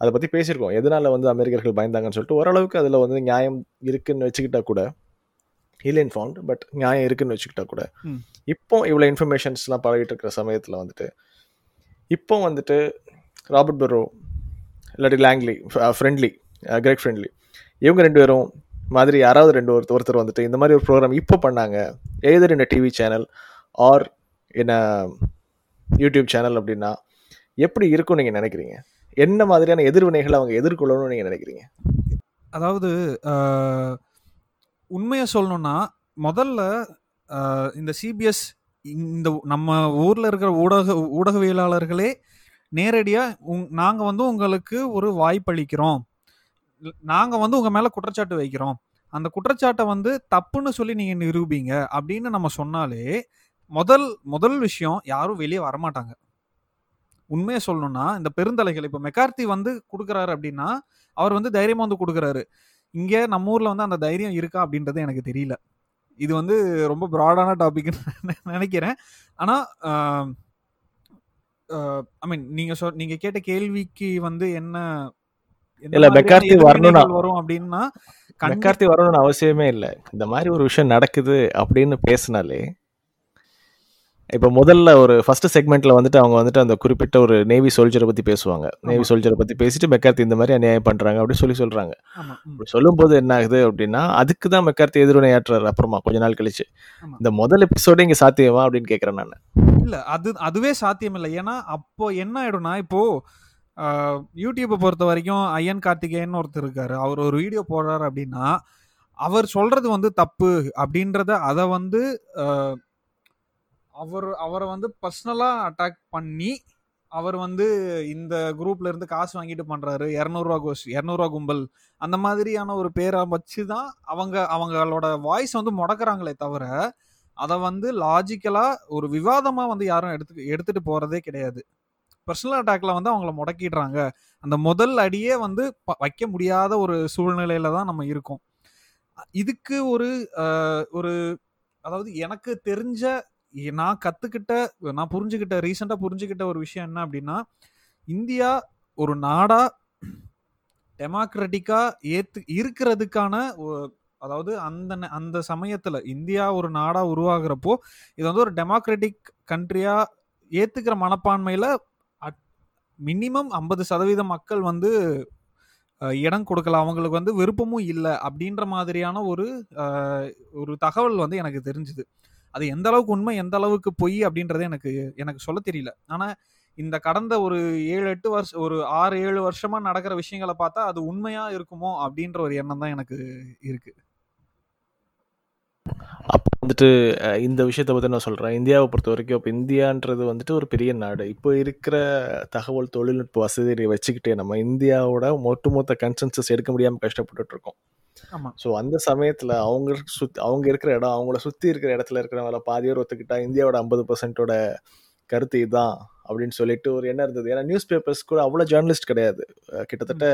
அதை பற்றி பேசியிருக்கோம். எதனால வந்து அமெரிக்கர்கள் பயந்தாங்கன்னு சொல்லிட்டு ஓரளவுக்கு அதில் வந்து நியாயம் இருக்குன்னு வச்சுக்கிட்டா கூட இல்லை இன்ஃபார்ம்ட் பட் நியாயம் இருக்குன்னு வச்சுக்கிட்டா கூட. இப்போ இவ்வளோ இன்ஃபர்மேஷன்ஸ்லாம் பரவிட்டு இருக்கிற சமயத்தில் வந்துட்டு இப்போ வந்துட்டு ராபர்ட் பெரோ இல்லாட்டி லாங்லி ஃப்ரெண்ட்லி கிரேக் ஃப்ரெண்ட்லி இவங்க ரெண்டு பேரும் மாதிரி யாராவது ரெண்டு ஒருத்தர் ஒருத்தர் வந்துட்டு இந்த மாதிரி ஒரு ப்ரோக்ராம் இப்போ பண்ணாங்க. Either in TV channel or என்ன யூடியூப் சேனல் அப்படின்னா எப்படி இருக்கும்னு நீங்கள் நினைக்கிறீங்க? என்ன மாதிரியான எதிர்வினைகளை அவங்க எதிர்கொள்ளணும்னு நீங்கள் நினைக்கிறீங்க? அதாவது உண்மையை சொல்லணும்னா முதல்ல இந்த சிபிஎஸ் இந்த நம்ம ஊரில் இருக்கிற ஊடக ஊடகவியலாளர்களே நேரடியாக உங் நாங்கள் வந்து உங்களுக்கு ஒரு வாய்ப்பளிக்கிறோம் நாங்கள் வந்து உங்கள் மேலே குற்றச்சாட்டு வைக்கிறோம். அந்த குற்றச்சாட்டை வந்து தப்புன்னு சொல்லி நீங்கள் நிரூபிங்க அப்படின்னு நம்ம சொன்னாலே முதல் முதல் விஷயம் யாரும் வெளியே வரமாட்டாங்க. உண்மையை சொல்லணும்னா இந்த பெருந்தலைகள் இப்போ மெக்கார்த்தி வந்து கொடுக்குறாரு அப்படின்னா அவர் வந்து தைரியமா வந்து கொடுக்குறாரு. இங்க நம்ம ஊர்ல வந்து அந்த தைரியம் இருக்கா அப்படின்றது எனக்கு தெரியல. இது வந்து ரொம்ப ப்ராடான டாபிக்னு நினைக்கிறேன். ஆனா ஐ மீன் நீங்க சொ நீங்க கேட்ட கேள்விக்கு வந்து என்ன இல்ல, மெக்கார்த்தி வரணும்னா- வரும் அப்படின்னா மெக்கார்த்தி வரணும்னு அவசியமே இல்லை. இந்த மாதிரி ஒரு விஷயம் நடக்குது அப்படின்னு பேசினாலே இப்போ முதல்ல ஒரு ஃபர்ஸ்ட் செக்மெண்ட்ல வந்துட்டு அவங்க வந்துட்டு அந்த குறிப்பிட்ட ஒரு நேவி சோல்ஜரை பத்தி பேசுவாங்க. நேவி. சோல்ஜரை பத்தி பேசிட்டு மெக்கார்த்தி இந்த மாதிரி அநியாயம் பண்றாங்க அப்படின்னு சொல்லி சொல்றாங்க. அப்படி சொல்லும்போது என்ன ஆகுது அப்படின்னா அதுக்கு தான் மெக்கார்த்தி எதிர்வினையாற்றுறாரு அப்புறமா கொஞ்ச நாள் கழிச்சு. இந்த முதல் எபிசோடு இங்க சாத்தியமா அப்படின்னு கேக்குறேன் நான். இல்ல அது அதுவே சாத்தியம் இல்லை. ஏன்னா அப்போ என்ன ஆயிடும்னா இப்போ யூடியூப்பை பொறுத்த வரைக்கும் ஐயன் கார்த்திகேயன் ஒருத்தர் இருக்காரு. அவர் ஒரு வீடியோ போடுறாரு அப்படின்னா அவர் சொல்றது வந்து தப்பு அப்படின்றத அதை வந்து அவர் அவரை வந்து பர்சனலாக அட்டாக் பண்ணி அவர் வந்து இந்த குரூப்ல இருந்து காசு வாங்கிட்டு பண்றாரு. இரநூறுவா கோஸ் இரநூறுவா கும்பல். அந்த மாதிரியான ஒரு பேரை வச்சு தான் அவங்க அவங்களோட வாய்ஸ் வந்து முடக்கிறாங்களே தவிர அதை வந்து லாஜிக்கலா ஒரு விவாதமா வந்து யாரும் எடுத்து எடுத்துட்டு போறதே கிடையாது. பர்சனல் அட்டாக்ல வந்து அவங்கள முடக்கிடுறாங்க. அந்த முதல் அடியே வந்து ப- வைக்க முடியாத ஒரு சூழ்நிலையில தான் நம்ம இருக்கோம். இதுக்கு ஒரு ஒரு அதாவது எனக்கு தெரிஞ்ச நான் கத்துக்கிட்ட நான் புரிஞ்சுக்கிட்ட ரீசெண்டா புரிஞ்சுக்கிட்ட ஒரு விஷயம் என்ன அப்படின்னா இந்தியா ஒரு நாடா டெமோக்ராட்டிக்கா ஏத்து இருக்கிறதுக்கான அதாவது அந்த அந்த சமயத்துல இந்தியா ஒரு நாடா உருவாகிறப்போ இது வந்து ஒரு டெமோக்ராட்டிக் கண்ட்ரியா ஏத்துக்கிற மனப்பான்மையில மினிமம் ஐம்பது சதவீத மக்கள் வந்து இடம் கொடுக்கல அவங்களுக்கு வந்து விருப்பமும் இல்லை அப்படின்ற மாதிரியான ஒரு ஒரு தகவல் வந்து எனக்கு தெரிஞ்சுது. அது எந்த அளவுக்கு உண்மை எந்த அளவுக்கு பொய் அப்படின்றது எனக்கு எனக்கு சொல்ல தெரியல. ஆனா இந்த கடந்த ஒரு ஏழு எட்டு வருஷம் ஒரு ஆறு ஏழு வருஷமா நடக்கிற விஷயங்களை பார்த்தா அது உண்மையா இருக்குமோ அப்படின்ற ஒரு எண்ணம் தான் எனக்கு இருக்கு. அப்போ வந்துட்டு இந்த விஷயத்தை பற்றி நான் சொல்கிறேன் இந்தியாவை பொறுத்த வரைக்கும் இப்போ இந்தியான்றது வந்துட்டு ஒரு பெரிய நாடு. இப்போ இருக்கிற தகவல் தொழில்நுட்ப வசதியை வச்சுக்கிட்டே நம்ம இந்தியாவோட ஒட்டுமொத்த கன்சென்சஸ் எடுக்க முடியாமல் கஷ்டப்பட்டுட்ருக்கோம் ஸோ அந்த சமயத்தில் அவங்க சுத் அவங்க இருக்கிற இடம் அவங்கள சுற்றி இருக்கிற இடத்துல இருக்கிறவங்கள பாதி பேர் ஒத்துக்கிட்டா இந்தியாவோட ஐம்பது பர்சன்ட்டோட கருத்து இதுதான் அப்படின்னு சொல்லிட்டு ஒரு எண்ணம் இருந்தது. ஏன்னா நியூஸ் பேப்பர்ஸ் கூட அவ்வளோ ஜேர்னலிஸ்ட் கிடையாது. கிட்டத்தட்ட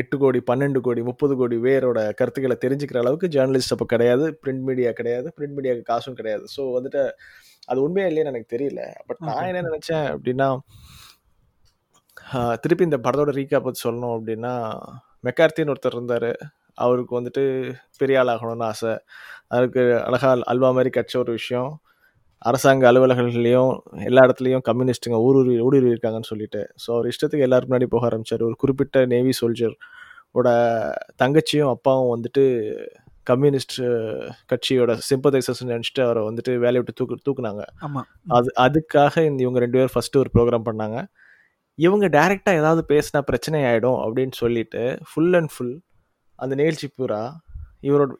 எட்டு கோடி பன்னெண்டு கோடி முப்பது கோடி பேரோட கருத்துக்களை தெரிஞ்சுக்கிற அளவுக்கு ஜேர்னலிஸ்ட் அப்போ கிடையாது. பிரிண்ட் மீடியா கிடையாது. பிரிண்ட் மீடியாவுக்கு காசும் கிடையாது. ஸோ வந்துட்டு அது உண்மையா இல்லையான்னு எனக்கு தெரியல. பட் நான். என்ன நினைச்சேன் அப்படின்னா திருப்பி இந்த படத்தோட ரீகேப் சொல்லணும் அப்படின்னா மெக்கார்த்தின்னு ஒருத்தர் இருந்தார். அவருக்கு வந்துட்டு பெரிய ஆள் ஆகணும்னு ஆசை. அதுக்கு அழகா அல்வா மாதிரி கட்ச ஒரு விஷயம். அரசாங்க அலுவலகங்கள்லையும் எல்லா இடத்துலையும் கம்யூனிஸ்ட்டுங்க ஊடுருவி ஊடுருவி இருக்காங்கன்னு சொல்லிட்டு. ஸோ அவர் இஷ்டத்துக்கு எல்லாரும் முன்னாடி போக ஆரம்பிச்சார். ஒரு குறிப்பிட்ட நேவி சோல்ஜர் ஓட தங்கச்சியும் அப்பாவும் வந்துட்டு கம்யூனிஸ்ட் கட்சியோட சிம்பதைசர்ஸ் நினச்சிட்டு அவரை வந்துட்டு வேலையை விட்டு தூக்கு தூக்குனாங்க. அது அதுக்காக இந்த இவங்க ரெண்டு பேரும் ஃபர்ஸ்ட் ஒரு ப்ரோக்ராம் பண்ணாங்க. இவங்க டைரெக்டாக ஏதாவது பேசினா பிரச்சனை ஆகிடும் அப்படின்னு சொல்லிட்டு ஃபுல் அண்ட் ஃபுல் அந்த நிகழ்ச்சி பூரா இவரோட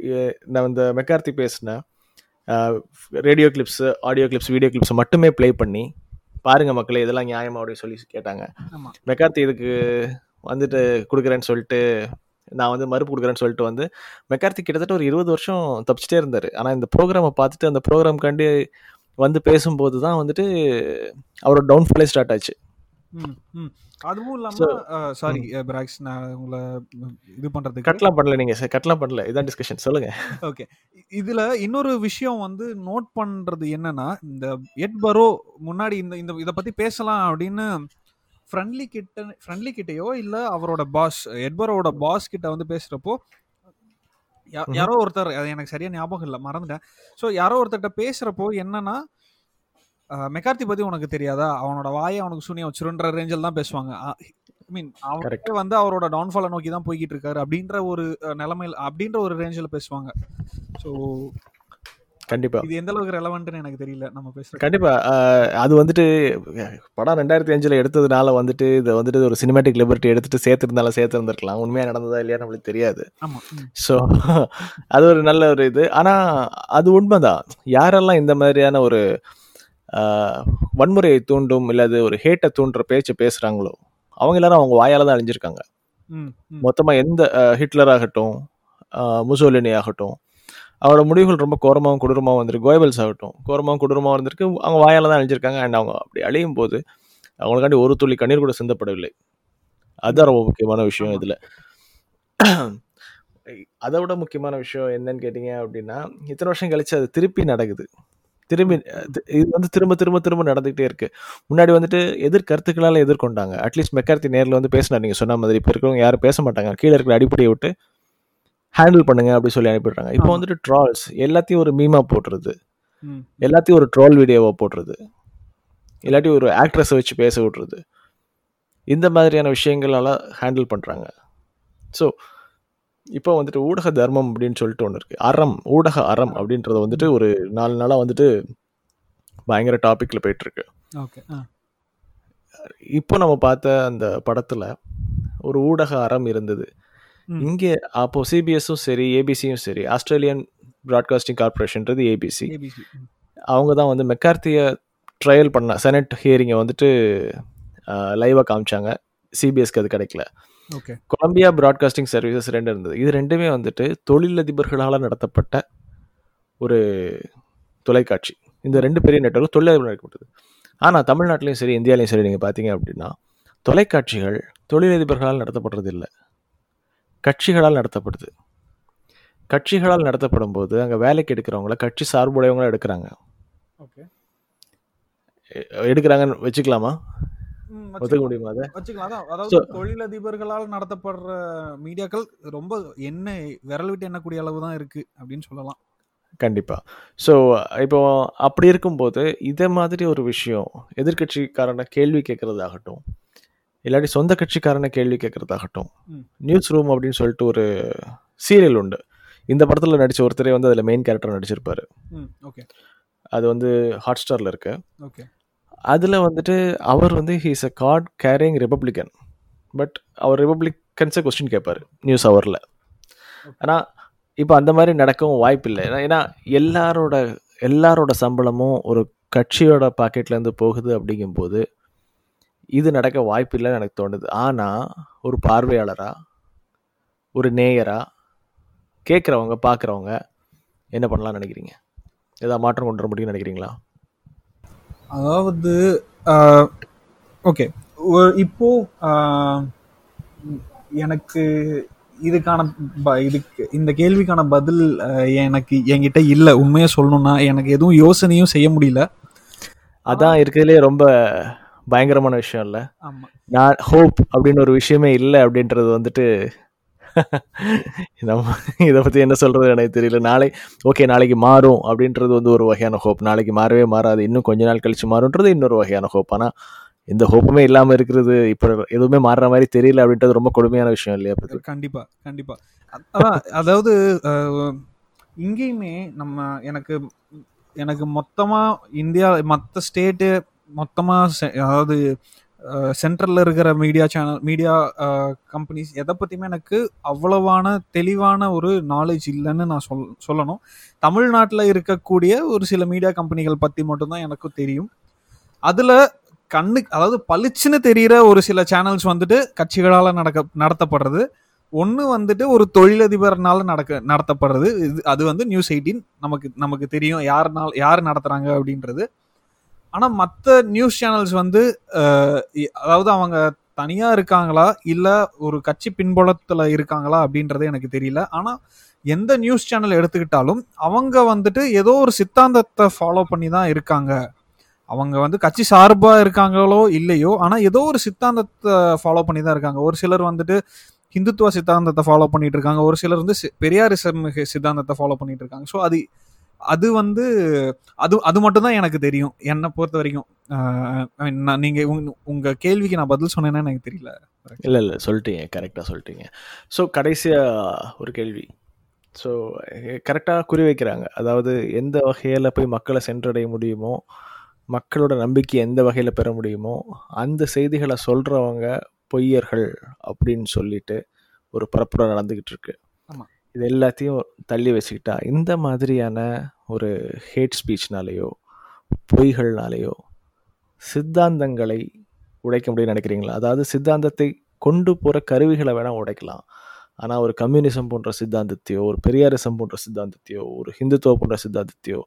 நான் இந்த மெக்கார்த்தி பேசின radio clips audio clips video clips மட்டுமே ப்ளே பண்ணி பாருங்க மக்களே இதெல்லாம் நியாயமா அப்படின்னு சொல்லி கேட்டாங்க. மெக்கார்த்தி இதுக்கு வந்துட்டு கொடுக்குறேன்னு சொல்லிட்டு நான் வந்து மறுப்பு கொடுக்குறேன்னு சொல்லிட்டு வந்து மெக்கார்த்தி கிட்டத்தட்ட ஒரு இருபது வருஷம் தப்பிச்சிட்டே இருந்தார். ஆனால் இந்த ப்ரோக்ராமை பார்த்துட்டு அந்த ப்ரோக்ராம்காண்டி வந்து பேசும்போது தான் வந்துட்டு அவரோட டவுன்ஃபாலே ஸ்டார்ட் ஆச்சு. அதுவும் இல்லாம சாரி பிராக்ஸ் நான் உங்களை இது பண்றதுக்கு கட்லாம் பண்ணல நீங்க சார் கட்லாம் பண்ணல. இதான் டிஸ்கஷன் சொல்லுங்க. ஓகே. இதுல இன்னொரு விஷயம் வந்து நோட் பண்றது என்னன்னா இந்த எட் பரோ முன்னாடி இந்த இந்த இத பத்தி பேசலாம் அப்படின்னு ஃப்ரெண்ட்லி கிட்ட ஃப்ரெண்ட்லி கிட்டயோ இல்ல அவரோட பாஸ் எட்பரோட பாஸ் கிட்ட வந்து பேசுறப்போ. யாரோ ஒருத்தர் எனக்கு சரியா ஞாபகம் இல்லை மறந்துட்டேன். ஸோ யாரோ ஒருத்தர்கிட்ட பேசுறப்போ என்னன்னா மெக்கார்த்தி பத்தி உனக்கு தெரியாதா? அவனோட வாயை அவனுக்கு சூனியம் வச்சிருன்ற ரேஞ்சில் தான் பேசுவாங்க. ஐ மீன் Correct. அவரே வந்து அவரோட டவுன்ஃபாலை நோக்கி தான் போய்கிட்டு இருக்காரு அப்படின்ற ஒரு நிலைமையில் அப்படின்ற ஒரு ரேஞ்சில் பேசுவாங்க. ஸோ கண்டிப்பா. இது எந்த அளவுக்கு ரெலவெண்ட்னு எனக்கு தெரியல. நம்ம பேசுறது கண்டிப்பா. அது வந்துட்டு படம் ரெண்டாயிரத்தி அஞ்சுல எடுத்ததுனால வந்துட்டு இதை வந்துட்டு ஒரு சினிமேட்டிக் லிபர்ட்டி எடுத்துட்டு சேர்த்திருந்தாலும் சேர்த்திருந்திருக்கலாம். உண்மையா நடந்ததா இல்லையா நம்மளுக்கு தெரியாது. ஸோ அது ஒரு நல்ல ஒரு இது. ஆனா அது உண்மைதான். யாரெல்லாம் இந்த மாதிரியான ஒரு வன்முறையை தூண்டும் இல்ல அது ஒரு ஹேட்டை தூண்டுற பேச்சை பேசுறாங்களோ அவங்க எல்லாரும் அவங்க வாயால தான் அழிஞ்சிருக்காங்க. ம், ம். மொத்தமா எந்த அஹ், ஹிட்லர் ஆகட்டும் அஹ், முசோலினி ஆகட்டும் அவரோட முடிவுகள் ரொம்ப கோரமாகவும் கொடூரமாகவும் வந்திருக்கு. கோயபல்ஸ் ஆகட்டும் கோரமாகவும் கொடூரமாகவும் இருந்திருக்கு அவங்க வாயால தான் அழிஞ்சிருக்காங்க அண்ட் அவங்க அப்படி அழியும் போது அவங்களுக்காண்டி ஒரு துளி கண்ணீர் கூட சிந்தப்படவில்லை. அதுதான் ரொம்ப முக்கியமான விஷயம். இதுல. அதை விட முக்கியமான விஷயம் என்னன்னு கேட்டீங்க அப்படின்னா இத்தனை வருஷம் கழிச்சு அது திருப்பி நடக்குது. திரும்பி இது வந்து திரும்ப திரும்ப திரும்ப நடந்துகிட்டே இருக்கு. முன்னாடி வந்துட்டு எதிர் கருத்துக்களால எதிர்கொண்டாங்க அட்லீஸ்ட் மெக்கார்த்தி நேர்ல வந்து பேசினார். நீங்க சொன்ன மாதிரி இப்போ இருக்கிறவங்க யாரும் பேச மாட்டாங்க. கீழே இருக்கிற அடிப்படையை விட்டு ஹேண்டில் பண்ணுங்க அப்படி சொல்லி அனுப்பிடுறாங்க. இப்போ. வந்துட்டு ட்ரால்ஸ் எல்லாத்தையும் ஒரு மீமா போட்டுறது எல்லாத்தையும் ஒரு ட்ரோல் வீடியோவா போடுறது. இல்லாட்டி ஒரு ஆக்ட்ரஸை வச்சு பேச விட்றது. இந்த மாதிரியான விஷயங்களால ஹேண்டில் பண்ணுறாங்க ஸோ இப்போ வந்துட்டு ஊடக தர்மம் அப்படின்னு சொல்லிட்டு ஒன்று இருக்குது அறம் ஊடக அறம் அப்படின்றத வந்துட்டு ஒரு நாலு நாளாக வந்துட்டு பயங்கர டாப்பிக்கில் போயிட்டுருக்கு ஓகே இப்போ நம்ம பார்த்த அந்த படத்தில் ஒரு ஊடக அறம் இருந்தது. இங்கே அப்போ சிபிஎஸும் சரி ஏபிசியும் சரி ஆஸ்திரேலியன் ப்ராட்காஸ்டிங் கார்பரேஷன்றது ஏபிசி அவங்க தான் வந்து மெக்கார்த்தியை ட்ரையல் பண்ண செனட் ஹியரிங்கை வந்துட்டு லைவாக காமிச்சாங்க. சிபிஎஸ்க்கு அது கிடைக்கல. ஓகே கொலம்பியா ப்ராட்காஸ்டிங் சர்வீசஸ் ரெண்டு இருந்தது. இது ரெண்டுமே வந்துட்டு தொழிலதிபர்களால் நடத்தப்பட்ட ஒரு தொலைக்காட்சி. இந்த ரெண்டு பெரிய நெட்வொர்க் தொழிலதிபர் நடக்கப்பட்டது ஆனால் தமிழ்நாட்டிலையும் சரி இந்தியாலையும் சரி நீங்கள் பார்த்தீங்க அப்படின்னா தொலைக்காட்சிகள் தொழிலதிபர்களால் நடத்தப்படுறது இல்லை. கட்சிகளால் நடத்தப்படுது. கட்சிகளால் நடத்தப்படும் போது அங்கே வேலைக்கு எடுக்கிறவங்கள கட்சி சார்புடையவங்கள எடுக்கிறாங்க. ஓகே எடுக்கிறாங்கன்னு வச்சுக்கலாமா? ஒத்துக்க. முடியுமா அதை? வச்சுக்கலாம். அதான் அதாவது தொழிலதிபர்களால் நடத்தப்படுற மீடியாக்கள் ரொம்ப என்ன விரல் விட்டு எண்ணக்கூடிய அளவு தான் இருக்கு அப்படின்னு சொல்லலாம். கண்டிப்பாக ஸோ இப்போ அப்படி இருக்கும்போது இதே மாதிரி ஒரு விஷயம் எதிர்க்கட்சிக்காரனை கேள்வி கேட்கறதாகட்டும் இல்லாட்டி சொந்த கட்சிக்காரனை கேள்வி கேட்கறதாகட்டும். நியூஸ் ரூம் அப்படின்னு சொல்லிட்டு ஒரு சீரியல் உண்டு. இந்த படத்தில் நடித்த ஒருத்தரே வந்து அதில் மெயின் கேரக்டர் நடிச்சிருப்பாரு. ஓகே அது வந்து ஹாட் ஸ்டாரில் இருக்கு. ஓகே அதில் வந்துட்டு அவர் வந்து he's a card carrying Republican but அவர் ரிப்பப்ளிகன்ஸை கொஸ்டின் கேட்பார் நியூஸ் ஹவரில் ஆனால் இப்போ அந்த மாதிரி நடக்கவும் வாய்ப்பில்லை. ஏன்னா ஏன்னா எல்லாரோட எல்லாரோட சம்பளமும் ஒரு கட்சியோட பாக்கெட்லேருந்து போகுது அப்படிங்கும்போது இது நடக்க வாய்ப்பில்லைன்னு எனக்கு தோணுது. ஆனால் ஒரு பார்வையாளராக ஒரு நேயராக கேட்குறவங்க பார்க்குறவங்க என்ன பண்ணலாம்னு நினைக்கிறீங்க? ஏதாவது மாற்றம் கொண்டு வர முடியும்னு நினைக்கிறீங்களா? அதாவது ஓகே. இப்போ எனக்கு இதுக்கான ப- இதுக்கு இந்த கேள்விக்கான பதில் எனக்கு என்கிட்ட இல்லை. உண்மையை சொல்லணும்னா எனக்கு எதுவும் யோசனையும் செய்ய முடியல. அதான் இருக்கிறதுலே ரொம்ப பயங்கரமான விஷயம் இல்லை. நான் ஹோப் அப்படின்னு ஒரு விஷயமே இல்லை அப்படின்றது வந்துட்டு நம்ம இதை பற்றி என்ன சொல்கிறது எனக்கு தெரியல. நாளை ஓகே நாளைக்கு மாறும் அப்படின்றது வந்து ஒரு வகையான ஹோப் நாளைக்கு மாறவே மாறாது. இன்னும் கொஞ்ச நாள் கழிச்சு மாறுன்றது இன்னொரு வகையான ஹோப் ஆனால் இந்த ஹோப்புமே இல்லாமல் இருக்கிறது இப்போ எதுவுமே மாறுற மாதிரி தெரியல அப்படின்றது ரொம்ப கொடுமையான விஷயம் இல்லையா கண்டிப்பாக கண்டிப்பாக அதான் அதாவது இங்கேயுமே நம்ம எனக்கு எனக்கு மொத்தமாக இந்தியா மற்ற ஸ்டேட்டு மொத்தமாக அதாவது சென்ட்ரலில் இருக்கிற மீடியா சேனல் மீடியா கம்பெனிஸ் எதை பற்றியுமே எனக்கு அவ்வளவான தெளிவான ஒரு நாலேஜ் இல்லைன்னு நான் சொல் சொல்லணும். தமிழ்நாட்டில் இருக்கக்கூடிய ஒரு சில மீடியா கம்பெனிகள் பற்றி மட்டும்தான் எனக்கு தெரியும். அதில் கண்ணு அதாவது பளிச்சுன்னு தெரியிற ஒரு சில சேனல்ஸ் வந்துட்டு கட்சிகளால் நடக்க நடத்தப்படுறது. ஒன்று வந்துட்டு ஒரு தொழிலதிபர்னால நடக்க நடத்தப்படுறது. இது அது வந்து நியூஸ் எயிட்டீன் நமக்கு நமக்கு தெரியும் யாருனால் யார் நடத்துகிறாங்க அப்படின்றது. ஆனால் மற்ற நியூஸ் சேனல்ஸ் வந்து அதாவது அவங்க தனியாக இருக்காங்களா? இல்லை ஒரு கட்சி பின்புலத்துல இருக்காங்களா? அப்படின்றது எனக்கு தெரியல. ஆனால் எந்த நியூஸ் சேனல் எடுத்துக்கிட்டாலும் அவங்க வந்துட்டு ஏதோ ஒரு சித்தாந்தத்தை ஃபாலோ பண்ணி தான் இருக்காங்க. அவங்க வந்து கட்சி சார்பாக இருக்காங்களோ இல்லையோ ஆனால் ஏதோ ஒரு சித்தாந்தத்தை ஃபாலோ பண்ணி தான் இருக்காங்க. ஒரு சிலர் வந்துட்டு ஹிந்துத்துவ சித்தாந்தத்தை ஃபாலோ பண்ணிட்டு இருக்காங்க. ஒரு சிலர் வந்து சி- பெரியாரிசம் சித்தாந்தத்தை ஃபாலோ பண்ணிட்டு இருக்காங்க. ஸோ அது அது வந்து அது அது மட்டும் தான் எனக்கு தெரியும். என்னை பொறுத்த வரைக்கும். நான் நீங்க உங்க உங்க கேள்விக்கு நான் பதில் சொன்னேன்னா எனக்கு தெரியல. இல்லை இல்லை சொல்லிட்டீங்க. கரெக்டாக சொல்லிட்டீங்க. ஸோ கடைசியாக ஒரு கேள்வி. ஸோ கரெக்டாக குறி வைக்கிறாங்க. அதாவது எந்த வகையில் போய் மக்களை சென்றடைய முடியுமோ மக்களோட நம்பிக்கை எந்த வகையில் பெற முடியுமோ அந்த செய்திகளை சொல்கிறவங்க பொய்யர்கள் அப்படின்னு சொல்லிட்டு ஒரு பரப்புரை நடந்துக்கிட்டு இருக்கு. இது எல்லாத்தையும் தள்ளி வச்சுக்கிட்டா இந்த மாதிரியான ஒரு ஹேட் ஸ்பீச்னாலேயோ பொய்கள்னாலேயோ சித்தாந்தங்களை உடைக்க முடியும்னு நினைக்கிறீங்களா? அதாவது சித்தாந்தத்தை கொண்டு போகிற கருவிகளை வேணால் உடைக்கலாம். ஆனால் ஒரு கம்யூனிசம் போன்ற சித்தாந்தத்தையோ ஒரு பெரியாரிசம் போன்ற சித்தாந்தத்தையோ ஒரு ஹிந்துத்துவ போன்ற சித்தாந்தத்தையோ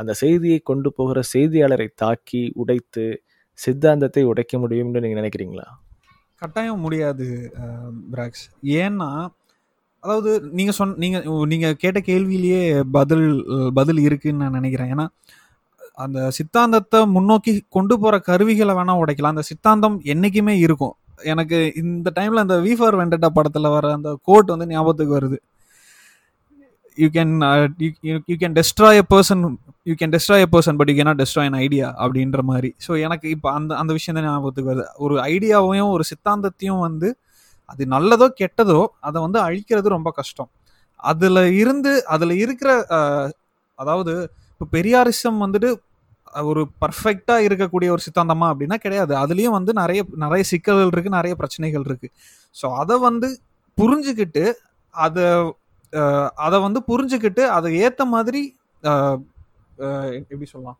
அந்த செய்தியை கொண்டு போகிற செய்தியாளரை தாக்கி உடைத்து சித்தாந்தத்தை உடைக்க முடியும்னு நீங்கள் நினைக்கிறீங்களா? கட்டாயம் முடியாது பிராக்ஸ். ஏன்னா அதாவது நீங்க சொன்ன நீங்க நீங்க கேட்ட கேள்வியிலேயே பதில் பதில் இருக்குன்னு நான் நினைக்கிறேன். ஏன்னா அந்த சித்தாந்தத்தை முன்னோக்கி கொண்டு போற கருவிகளை வேணா உடைக்கலாம். அந்த சித்தாந்தம் என்னைக்குமே இருக்கும். எனக்கு இந்த டைம்ல அந்த வி ஃபார் வெண்டட்டா படத்துல வர அந்த கோட் வந்து ஞாபகத்துக்கு வருது. You can you can destroy a person you can destroy a person but you cannot destroy an idea அப்படின்ற மாதிரி. ஸோ எனக்கு இப்போ அந்த அந்த விஷயம் தான் ஞாபகத்துக்கு வருது. ஒரு ஐடியாவையும் ஒரு சித்தாந்தத்தையும் வந்து அது நல்லதோ கெட்டதோ அதை வந்து அழிக்கிறது ரொம்ப கஷ்டம். அதுல இருந்து அதுல இருக்கிற அதாவது இப்போ பெரியாரிசம் வந்துட்டு ஒரு பர்ஃபெக்டா இருக்கக்கூடிய ஒரு சித்தாந்தமா அப்படின்னா கிடையாது. அதுலயும் வந்து நிறைய நிறைய சிக்கல்கள் இருக்கு நிறைய பிரச்சனைகள் இருக்கு. ஸோ அதை வந்து புரிஞ்சுக்கிட்டு அதை அதை வந்து புரிஞ்சுக்கிட்டு அதை ஏற்ற மாதிரி எப்படி சொல்லலாம்?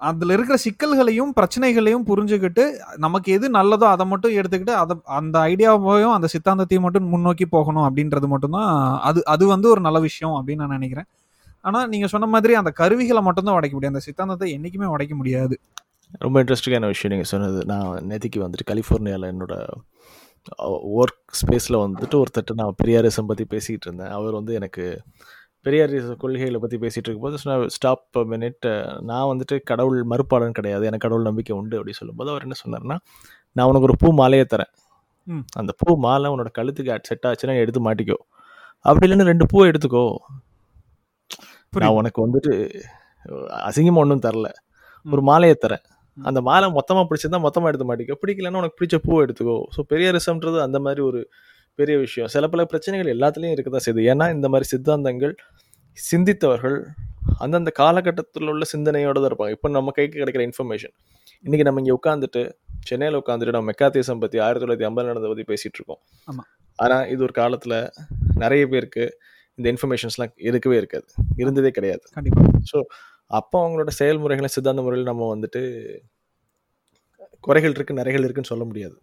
அதுல இருக்கிற சிக்கல்களையும் பிரச்சனைகளையும் புரிஞ்சுக்கிட்டு நமக்கு எது நல்லதோ அதை மட்டும் எடுத்துக்கிட்டு அதை அந்த ஐடியாவையும் அந்த சித்தாந்தத்தையும் மட்டும் முன்னோக்கி போகணும் அப்படின்றது மட்டும்தான் அது அது வந்து ஒரு நல்ல விஷயம் அப்படின்னு நான் நினைக்கிறேன். ஆனா நீங்க சொன்ன மாதிரி அந்த கருவிகளை மட்டும்தான் உடைக்க முடியும். அந்த சித்தாந்தத்தை என்னைக்குமே உடைக்க முடியாது. ரொம்ப இன்ட்ரெஸ்டிங்கான விஷயம் நீங்கள் சொன்னது. நான் நேற்றுக்கு வந்துட்டு கலிஃபோர்னியாவில் என்னோட ஒர்க் ஸ்பேஸில் வந்துட்டு ஒருத்தட்ட நான் பெரியாரிசம் பற்றி பேசிக்கிட்டு இருந்தேன். அவர் வந்து எனக்கு பெரியாரிச கொள்கைகளை பற்றி பேசிகிட்டு இருக்கும்போது ஸ்டாப் மினிட் நான் வந்துட்டு கடவுள் மறுப்பாளன் கிடையாது. எனக்கு கடவுள் நம்பிக்கை உண்டு அப்படின்னு சொல்லும்போது அவர் என்ன சொன்னார்னா நான் உனக்கு ஒரு பூ மாலையே தரேன். அந்த பூ மாலை உன்னோட கழுத்துக்கு செட் ஆச்சுன்னா எடுத்து மாட்டிக்கோ. அப்படி இல்லைன்னா ரெண்டு பூவை எடுத்துக்கோ. நான் உனக்கு வந்துட்டு அசிங்கமாக ஒன்றும் தரல. ஒரு மாலையை தரேன். அந்த மாலை மொத்தமாக பிடிச்சிருந்தா மொத்தமாக எடுத்து மாட்டிக்கோ. பிடிக்கலன்னா உனக்கு பிடிச்ச பூவை எடுத்துக்கோ. ஸோ பெரியாரிசம்ன்றது அந்த மாதிரி ஒரு பெரிய விஷயம். சில பல பிரச்சனைகள் எல்லாத்துலேயும் இருக்க தான் செய்யுது ஏன்னா இந்த மாதிரி சித்தாந்தங்கள் சிந்தித்தவர்கள் அந்தந்த காலகட்டத்தில் உள்ள சிந்தனையோட தான் இருப்பாங்க. இப்போ நம்ம கைக்கு கிடைக்கிற இன்ஃபர்மேஷன் இன்றைக்கி நம்ம இங்கே உட்காந்துட்டு சென்னையில் உட்காந்துட்டு நம்ம மெக்காத்தேசம் பற்றி ஆயிரத்தி தொள்ளாயிரத்தி ஐம்பது நடந்ததை பற்றி பேசிகிட்டு இருக்கோம். ஆனால் இது ஒரு காலத்தில் நிறைய பேருக்கு இந்த இன்ஃபர்மேஷன்ஸ்லாம் இருக்கவே இருக்காது. இருந்ததே கிடையாது. கண்டிப்பா. ஸோ அப்போ அவங்களோட செயல்முறைகளை சித்தாந்த முறையில் நம்ம வந்துட்டு குறைகள் இருக்கு நிறைகள் இருக்குன்னு சொல்ல முடியாது.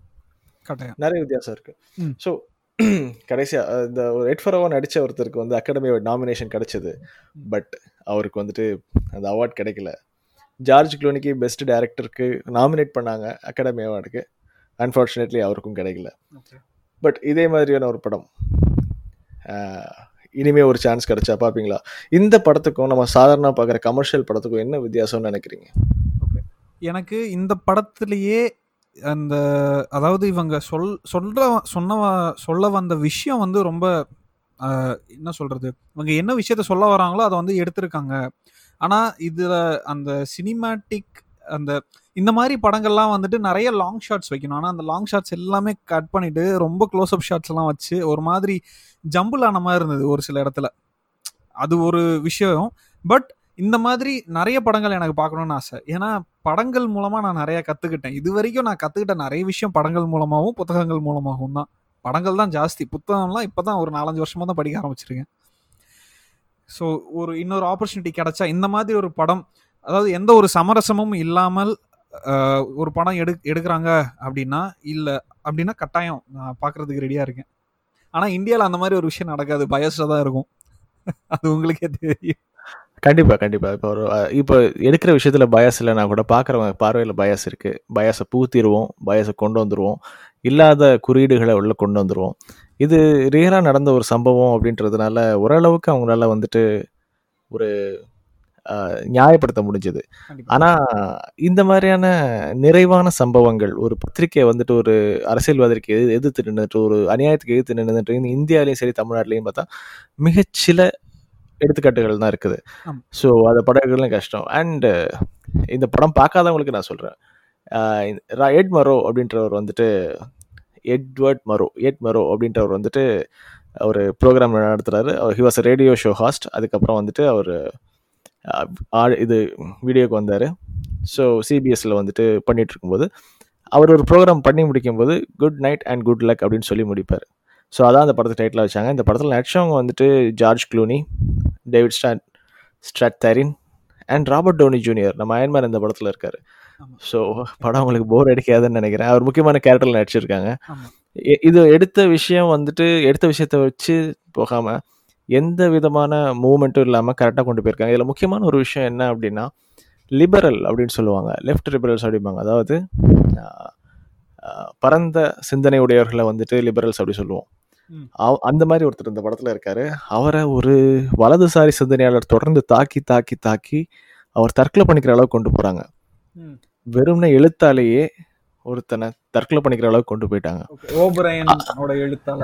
நிறைய வித்தியாசம் இருக்கு. ம். ஸோ கடைசியாக இந்த ஒரு எட் ஃபார் நடித்த ஒருத்தருக்கு வந்து அகாடமி நாமினேஷன் கிடைச்சது. பட் அவருக்கு வந்துட்டு அந்த அவார்ட் கிடைக்கல. ஜார்ஜ் க்ளோனிக்கு பெஸ்ட் டைரக்டருக்கு நாமினேட் பண்ணாங்க அகாடமி அவார்டுக்கு அன்ஃபார்ச்சுனேட்லி அவருக்கும் கிடைக்கல. பட் இதே மாதிரியான ஒரு படம். இனிமே ஒரு சான்ஸ் கிடைச்சா பார்ப்பீங்களா? இந்த படத்துக்கும் நம்ம சாதாரண பார்க்குற கமர்ஷியல் படத்துக்கும் என்ன வித்தியாசம்னு நினைக்கிறீங்க? எனக்கு இந்த படத்திலேயே அந்த அதாவது இவங்க சொல் சொல்ற சொன்னவா சொல்ல வந்த விஷயம் வந்து ரொம்ப என்ன சொல்றது? இவங்க என்ன விஷயத்த சொல்ல வராங்களோ அதை வந்து எடுத்திருக்காங்க. ஆனா இதுல அந்த சினிமேட்டிக் அந்த இந்த மாதிரி படங்கள்லாம் வந்துட்டு நிறைய லாங் ஷாட்ஸ் வைக்கணும். ஆனால் அந்த லாங் ஷாட்ஸ் எல்லாமே கட் பண்ணிட்டு ரொம்ப க்ளோஸ் அப் ஷாட்ஸ் எல்லாம் வச்சு ஒரு மாதிரி ஜம்பிள் ஆன மாதிரி இருந்தது ஒரு சில இடத்துல. அது ஒரு விஷயம். பட் இந்த மாதிரி நிறைய படங்கள் எனக்கு பார்க்கணும்னு ஆசை. ஏன்னா படங்கள் மூலமா நான் நிறைய கத்துக்கிட்டேன். இது வரைக்கும் நான் கத்துக்கிட்ட நிறைய விஷயம் படங்கள் மூலமாகவும் புத்தகங்கள் மூலமாகவும் தான். படங்கள் தான் ஜாஸ்தி. புத்தகம்லாம் இப்போ தான் ஒரு நாலஞ்சு வருஷமா தான் படிக்க ஆரம்பிச்சிருக்கேன். ஸோ ஒரு இன்னொரு ஆப்பர்ச்சுனிட்டி கிடைச்சா இந்த மாதிரி ஒரு படம் அதாவது எந்த ஒரு சமரசமும் இல்லாமல் ஒரு படம் எடு எடுக்கிறாங்க அப்படின்னா இல்லை அப்படின்னா கட்டாயம் நான் பார்க்குறதுக்கு ரெடியாக இருக்கேன். ஆனால் இந்தியாவில் அந்த மாதிரி ஒரு விஷயம் நடக்காது. பயஸ்டா தான் இருக்கும். அது உங்களுக்கே தெரியும். கண்டிப்பா கண்டிப்பா. இப்போ ஒரு இப்போ எடுக்கிற விஷயத்துல பயஸ் இல்லைனா கூட பார்க்குறவங்க பார்வையில் பயஸ் இருக்கு. பயஸை பூத்திடுவோம் பயஸை கொண்டு வந்துருவோம். இல்லாத குறியீடுகளை உள்ள கொண்டு வந்துருவோம். இது ரியலாக நடந்த ஒரு சம்பவம் அப்படின்றதுனால ஓரளவுக்கு அவங்களால வந்துட்டு ஒரு நியாயப்படுத்த முடிஞ்சது. கண்டிப்பா. ஆனா இந்த மாதிரியான நிறைவான சம்பவங்கள் ஒரு பத்திரிக்கை வந்துட்டு ஒரு அரசியல்வாதிக்கு எது எதிர்த்து நின்றுட்டு ஒரு அநியாயத்துக்கு எதிர்த்து நின்றுட்டு இந்தியாலையும் சரி தமிழ்நாட்டிலையும் பார்த்தா மிகச்சில எடுத்துக்காட்டுகள் தான் இருக்குது. ஸோ அதை படகுகளும் கஷ்டம். அண்ட் இந்த படம் பார்க்காதவங்களுக்கு நான் சொல்கிறேன் எட் மரோ அப்படின்றவர் வந்துட்டு எட்வர்ட் மரோ எட் மரோ அப்படின்றவர் வந்துட்டு ஒரு programme நடத்துகிறாரு he was radio show host அதுக்கப்புறம் வந்துட்டு அவர் இது வீடியோக்கு வந்தார். ஸோ சிபிஎஸ்சில் வந்துட்டு பண்ணிட்டு இருக்கும்போது அவர் ஒரு ப்ரோக்ராம் பண்ணி முடிக்கும்போது good night and good luck அப்படின்னு சொல்லி முடிப்பார். ஸோ அதான் அந்த படத்தை டைட்டில் வச்சாங்க. இந்த படத்தில் நடிச்சவங்க வந்துட்டு George Clooney David Strat Strathairn and Robert Downey Junior. நம்ம அயன்மேன் இந்த படத்தில் இருக்காரு. ஸோ படம் உங்களுக்கு போர் அடிக்காதுன்னு நினைக்கிறேன். அவர் முக்கியமான கேரக்டரில் நடிச்சிருக்காங்க. இது எடுத்த விஷயம் வந்துட்டு எடுத்த விஷயத்தை வச்சு போகாமல் எந்த விதமான மூமெண்ட்டும் இல்லாமல் கரெக்டாக கொண்டு போயிருக்காங்க. இதில் முக்கியமான ஒரு விஷயம் என்ன அப்படின்னா லிபரல் அப்படின்னு சொல்லுவாங்க. லெஃப்ட் லிபரல்ஸ் அப்படிம்பாங்க. அதாவது பரந்த சிந்தனை உடையவர்களை வந்துட்டு லிபரல்ஸ் அப்படி சொல்லுவோம். அந்த மாதிரி ஒருத்தர் இந்த படத்தில் இருக்காரு. அவரை ஒரு வலதுசாரி சிந்தனையாளர் தொடர்ந்து தாக்கி தாக்கி தாக்கி அவர் தற்கொலை பண்ணிக்கிற அளவுக்கு கொண்டு போகிறாங்க ம். வெறும்னே எழுத்தாலேயே ஒருத்தனை தற்கொலை பண்ணிக்கிற அளவுக்கு கொண்டு போயிட்டாங்க. ஓபரையனோட எழுத்தால.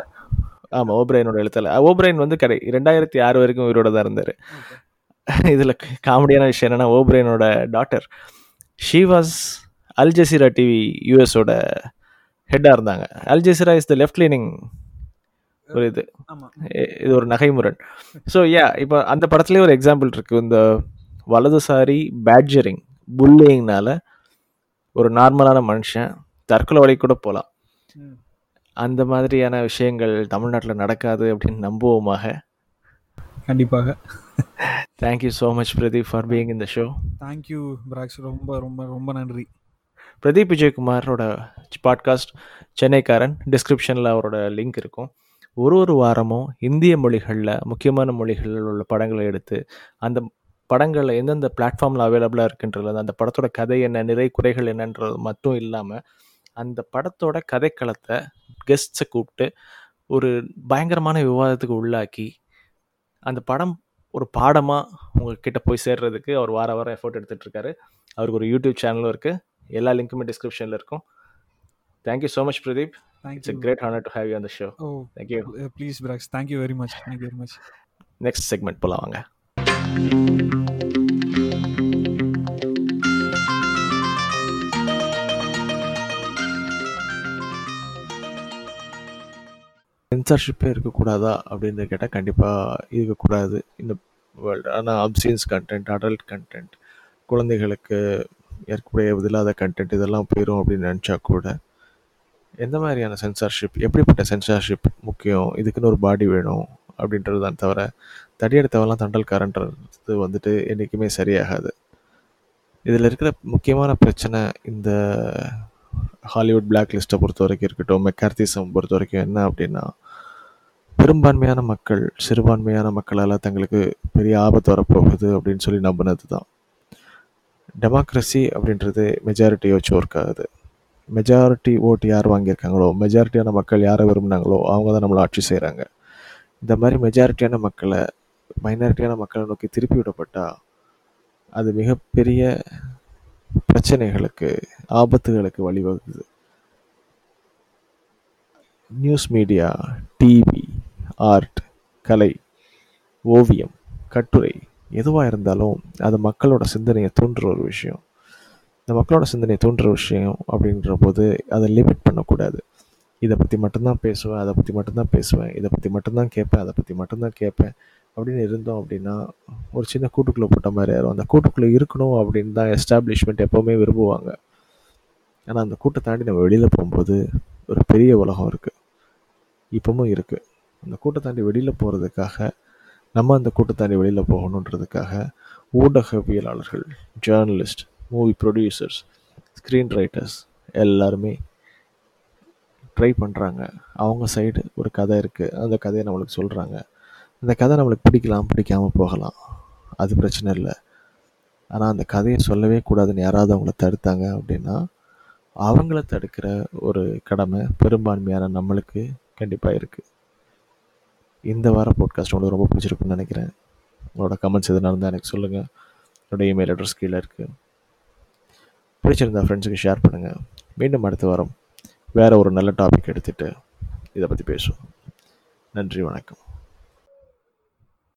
ஆமாம் ஓப்ரைனோட எழுத்தால. ஓப்ரைன் வந்து கடை ரெண்டாயிரத்தி ஆறு வரைக்கும் உயிரோட தான் இருந்தார். இதில் காமெடியான விஷயம் என்னன்னா ஓப்ரைனோட daughter she was Al Jazeera TV யூஎஸோட ஹெட்டாக இருந்தாங்க. Al Jazeera is the left leaning ஒரு இது. இது ஒரு நகைமுரண். ஸோ யா இப்போ அந்த படத்துலேயே ஒரு எக்ஸாம்பிள் இருக்கு. இந்த வலதுசாரி பேட்ஜரிங் புல்லிங்னால ஒரு நார்மலான மனுஷன் தற்கொலை வழி கூட போகலாம். அந்த மாதிரியான விஷயங்கள் தமிழ்நாட்டில் நடக்காது அப்படின்னு நம்புவோமாக. கண்டிப்பாக. Thank you so much Pradeep for being இந்த ஷோ தேங்க்யூ பிராக்ஸ் ரொம்ப ரொம்ப ரொம்ப நன்றி. பிரதீப் விஜயகுமாரோட பாட்காஸ்ட் சென்னைக்காரன் டிஸ்கிரிப்ஷனில் அவரோட லிங்க் இருக்கும். ஒரு ஒரு வாரமும் இந்திய மொழிகளில் முக்கியமான மொழிகளில் உள்ள படங்களை எடுத்து அந்த படங்களில் எந்தெந்த பிளாட்ஃபார்மில் அவைலபிளாக இருக்குன்றது அந்த படத்தோட கதை என்ன நிறை குறைகள் என்னன்றது மட்டும் இல்லாமல் அந்த படத்தோட கதைக்களத்தை கெஸ்ட்ஸை கூப்பிட்டு ஒரு பயங்கரமான விவாதத்துக்கு உள்ளாக்கி அந்த படம் ஒரு பாடமாக உங்ககிட்ட போய் சேர்றதுக்கு அவர் வார வாரம் எஃபோர்ட் எடுத்துகிட்ருக்காரு அவருக்கு ஒரு யூடியூப் சேனலும் இருக்குது எல்லா லிங்க்குமே டிஸ்கிரிப்ஷனில் இருக்கும். Thank you so much Pradeep it's a thank you great honor to have you on the show. Oh thank you please Praks thank you very much thank you very much next segment போலாம் வாங்க சென்சார்ஷிப்பே இருக்கக்கூடாதா அப்படின்னு கேட்டால் கண்டிப்பாக இருக்கக்கூடாது இந்த வேர்ல்டு ஆனால் அப்சீன்ஸ் கண்டென்ட் அடல்ட் கண்டென்ட் குழந்தைகளுக்கு ஏற்கக்கூடிய இல்லாத கண்டென்ட் இதெல்லாம் போயிடும் அப்படின்னு நினச்சா கூட எந்த மாதிரியான சென்சார்ஷிப் எப்படிப்பட்ட சென்சார்ஷிப் முக்கியம்? இதுக்குன்னு ஒரு பாடி வேணும் அப்படின்றது தான் தவிர தடியெடுத்தவெல்லாம் தண்டல்காரன்றது வந்துட்டு என்றைக்குமே சரியாகாது. இதில் இருக்கிற முக்கியமான பிரச்சனை இந்த ஹாலிவுட் பிளாக் லிஸ்ட்டை பொறுத்த வரைக்கும் இருக்கட்டும் மெக்கார்த்திசம் பொறுத்த வரைக்கும் என்ன அப்படின்னா பெரும்பான்மையான மக்கள் சிறுபான்மையான மக்களால் தங்களுக்கு பெரிய ஆபத்து வரப்போகுது அப்படின்னு சொல்லி நம்பினது தான் டெமோக்ரஸி அப்படின்றது மெஜாரிட்டியை வச்சு ஒர்க் ஆகுது. மெஜாரிட்டி ஓட்டு யார் வாங்கியிருக்காங்களோ மெஜாரிட்டியான மக்கள் யாரை விரும்புனாங்களோ அவங்க தான் நம்மளை ஆட்சி செய்கிறாங்க இந்த மாதிரி மெஜாரிட்டியான மக்களை மைனாரிட்டியான மக்களை நோக்கி திருப்பி விடப்பட்டால் அது மிகப்பெரிய பிரச்சனைகளுக்கு ஆபத்துகளுக்கு வழிவகுக்குது. நியூஸ் மீடியா டிவி ஆர்ட் கலை ஓவியம் கட்டுரை எதுவாக இருந்தாலும் அது மக்களோட சிந்தனையை தூண்டுற ஒரு விஷயம். இந்த மக்களோட சிந்தனையை தூண்டுற விஷயம் அப்படின்ற போது அதை லிமிட் பண்ணக்கூடாது. இதை பற்றி மட்டும்தான் பேசுவேன் அதை பற்றி மட்டும்தான் பேசுவேன் இதை பற்றி மட்டும்தான் கேட்பேன் அதை பற்றி மட்டும்தான் கேட்பேன் அப்படின்னு இருந்தோம் அப்படின்னா ஒரு சின்ன கூட்டுக்குள்ளே போட்ட மாதிரி ஆயிரும். அந்த கூட்டுக்குள்ளே இருக்கணும் அப்படின்னு தான் எஸ்டாப்ளிஷ்மெண்ட் எப்போவுமே விரும்புவாங்க. ஆனால் அந்த கூட்டை தாண்டி நம்ம வெளியில் போகும்போது ஒரு பெரிய உலகம் இருக்குது இப்போவும் இருக்குது அந்த கூட்டை தாண்டி வெளியில் போகிறதுக்காக நம்ம அந்த கூட்டை தாண்டி வெளியில் போகணுன்றதுக்காக ஊடகவியலாளர்கள் journalist movie producers screen writers எல்லாருமே ட்ரை பண்ணுறாங்க அவங்க சைடு ஒரு கதை இருக்குது அந்த கதையை நம்மளுக்கு சொல்கிறாங்க அந்த கதை நம்மளுக்கு பிடிக்கலாம் பிடிக்காமல் போகலாம். அது பிரச்சனை இல்லை. ஆனால் அந்த கதையை சொல்லவே கூடாதுன்னு யாராவது அவங்கள தடுத்தாங்க அப்படின்னா அவங்கள தடுக்கிற ஒரு கடமை பெரும்பான்மையான நம்மளுக்கு கண்டிப்பாக இருக்குது இந்த வார போட்காஸ்ட் உங்களுக்கு ரொம்ப பிடிச்சிருக்குன்னு நினைக்கிறேன். உங்களோட கமெண்ட்ஸ் எதுனா இருந்தால் எனக்கு சொல்லுங்கள் என்னோட இமெயில் அட்ரஸ் கீழே இருக்குது பிடிச்சிருந்தா ஃப்ரெண்ட்ஸுக்கு ஷேர் பண்ணுங்கள் மீண்டும் அடுத்த வாரம். வேறு ஒரு நல்ல டாபிக் எடுத்துகிட்டு இதை பற்றி பேசுவோம். நன்றி வணக்கம்.